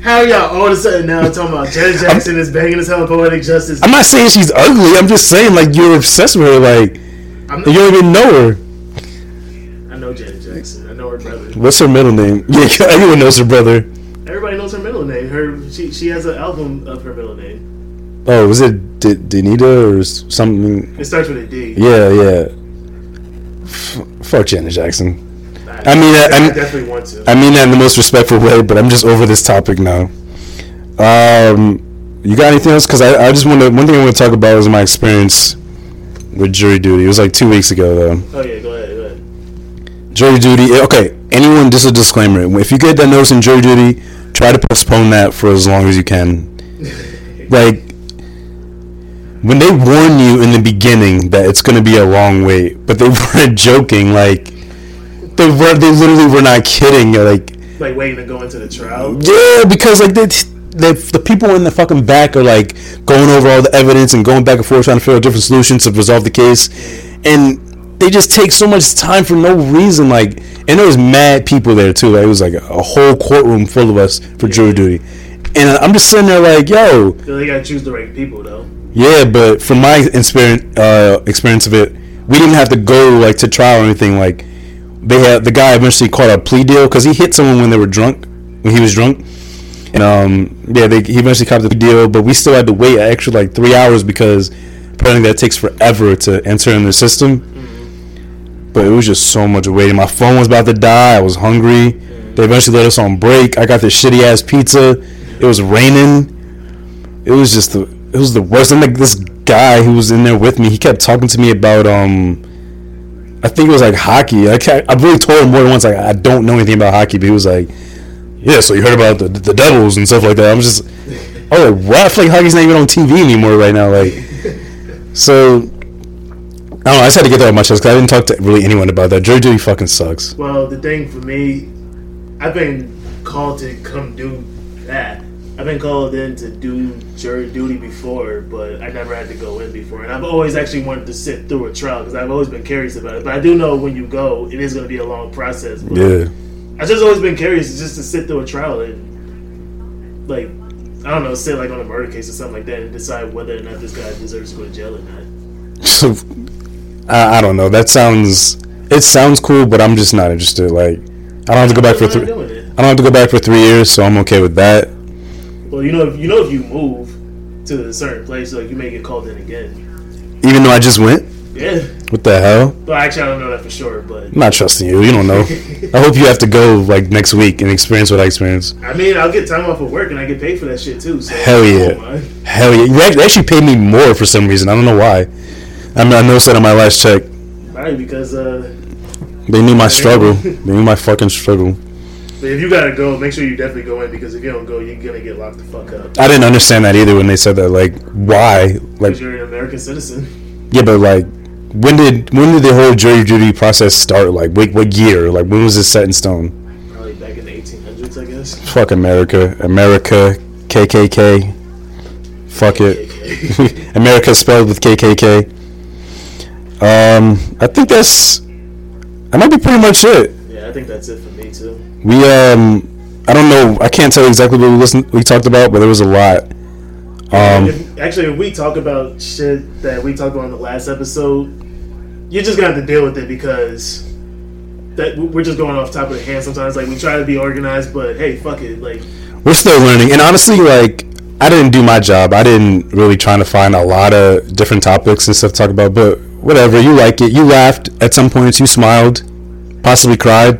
How y'all all of a sudden now talking about Janet Jackson is banging his hell poetic justice?
I'm not saying she's ugly. I'm just saying like you're obsessed with her. Like you don't even know her.
I know Janet Jackson. I know her brother.
What's her middle name? (laughs) Yeah, everyone knows her brother.
Everybody knows her middle name. Her she she has an album of her middle name.
Oh, was it D- Danita or something?
It starts with a D.
Yeah, yeah. F- fuck Janet Jackson. I mean, I-
I, definitely want to.
I mean that in the most respectful way, but I'm just over this topic now. Um, you got anything else? Because I, I just want to. One thing I want to talk about is my experience with jury duty. It was like two weeks ago, though.
oh yeah, go ahead, go ahead.
Jury duty. eh, Okay, anyone. Just a disclaimer. If you get that notice in jury duty, try to postpone that for as long as you can. (laughs) Like when they warn you in the beginning that it's going to be a long wait, but they (laughs) weren't joking. Like they were. They literally were not kidding. Like
Like waiting to go into the trial.
yeah, because like they, they, the people in the fucking back are like going over all the evidence and going back and forth trying to figure out different solutions to resolve the case, and they just take so much time for no reason. Like, and there was mad people there too. Like, it was like a, whole courtroom full of us for jury duty, and I'm just sitting there like, yo,
they gotta choose the right people though.
yeah, but from my experience, uh, experience of it, we didn't have to go like to trial or anything. Like they had the guy eventually caught a plea deal because he hit someone when they were drunk, when he was drunk, and um, yeah, they, he eventually caught the deal. But we still had to wait an extra like three hours because apparently that takes forever to enter in the system. But it was just so much waiting. My phone was about to die. I was hungry. They eventually let us on break. I got this shitty ass pizza. It was raining it was just the it was the worst. And like this guy who was in there with me, he kept talking to me about um, I think it was like hockey. I can't, I really told him more than once like I don't know anything about hockey, but he was like, yeah, so you heard about the the Devils and stuff like that. I'm just, oh, what? I feel like hockey's not even on TV anymore right now. Like, so I don't know. I just had to get that off my chest because I didn't talk to really anyone about that. Jury duty fucking sucks.
Well, the thing for me, I've been called to come do that. I've been called in to do jury duty before, but I never had to go in before. And I've always actually wanted to sit through a trial because I've always been curious about it. But I do know when you go, it is going to be a long process. But
Yeah.
I've just always been curious just to sit through a trial and, like, I don't know, sit like on a murder case or something like that and decide whether or not this guy deserves to go to jail or not.
So I, I don't know. That sounds it sounds cool, but I'm just not interested. Like I don't have to go back for three. I don't have to go back for three years, so I'm okay with that.
Well, you know, if you know if you move to a certain place, like you may get called in again.
Even though I just went.
Yeah.
What the hell?
Well, actually, I don't know that for sure, but
I'm not trusting you. You don't know. (laughs) I hope you have to go like next week and experience what I experienced.
I mean, I'll get time off of work and I get paid for that shit too. So
Hell yeah. Hell yeah! You They actually paid me more for some reason. I don't know why. I mean, I noticed that on my last check.
Probably because uh,
They knew my (laughs) struggle. They knew my fucking struggle.
If you gotta go, make sure you definitely go in because if you don't go, you're gonna get locked the fuck up.
I didn't understand that either when they said that. Like, why? Like,
you're an American citizen.
Yeah, but like, when did when did the whole jury duty process start? Like, what what year? Like, when was this set in stone?
Probably back in the 1800s, I guess.
Fuck America, America, KKK. Fuck it, (laughs) America spelled with KKK. Um, I think that's that might be pretty much it.
I think that's it for me too.
We um, I don't know, I can't tell you exactly what we listened we talked about, but there was a lot. Um,
If- actually, if we talk about shit that we talked about in the last episode, you're just gonna have to deal with it because that we're just going off top of the hand sometimes. Like we try to be organized, but hey, fuck it. Like
we're still learning and honestly like i didn't do my job i didn't really try to find a lot of different topics and stuff to talk about but whatever you like it you laughed at some points you smiled possibly cried.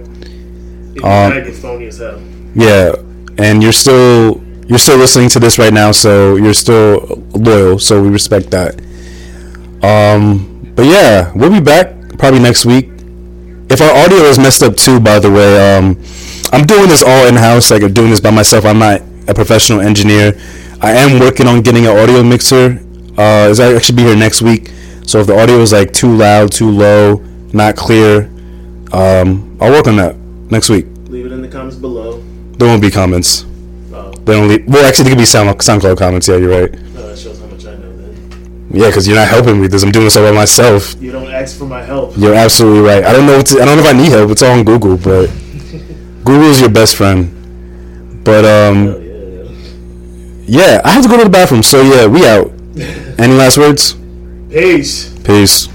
Um,
phony as hell.
yeah and you're still you're still listening to this right now so you're still loyal so we respect that. Um but yeah we'll be back probably next week. If our audio is messed up too by the way um i'm doing this all in-house like i'm doing this by myself. I'm not a professional engineer. I am working on getting an audio mixer. Uh is i actually be here next week. So if the audio is like too loud too low not clear um i'll work on that next week
Leave it in the comments below.
there won't be comments
Oh,
they don't leave well actually there could be sound soundcloud comments yeah you're right
no, that shows how much I know. Then
yeah because you're not helping me with this i'm doing this all by myself
you don't ask for my help.
You're absolutely right. I don't know. What to, I don't know if I need help. It's all on Google, but (laughs) Google is your best friend. But um,
yeah.
yeah, I have to go to the bathroom. So yeah, we out. (laughs) Any last words?
Peace.
Peace.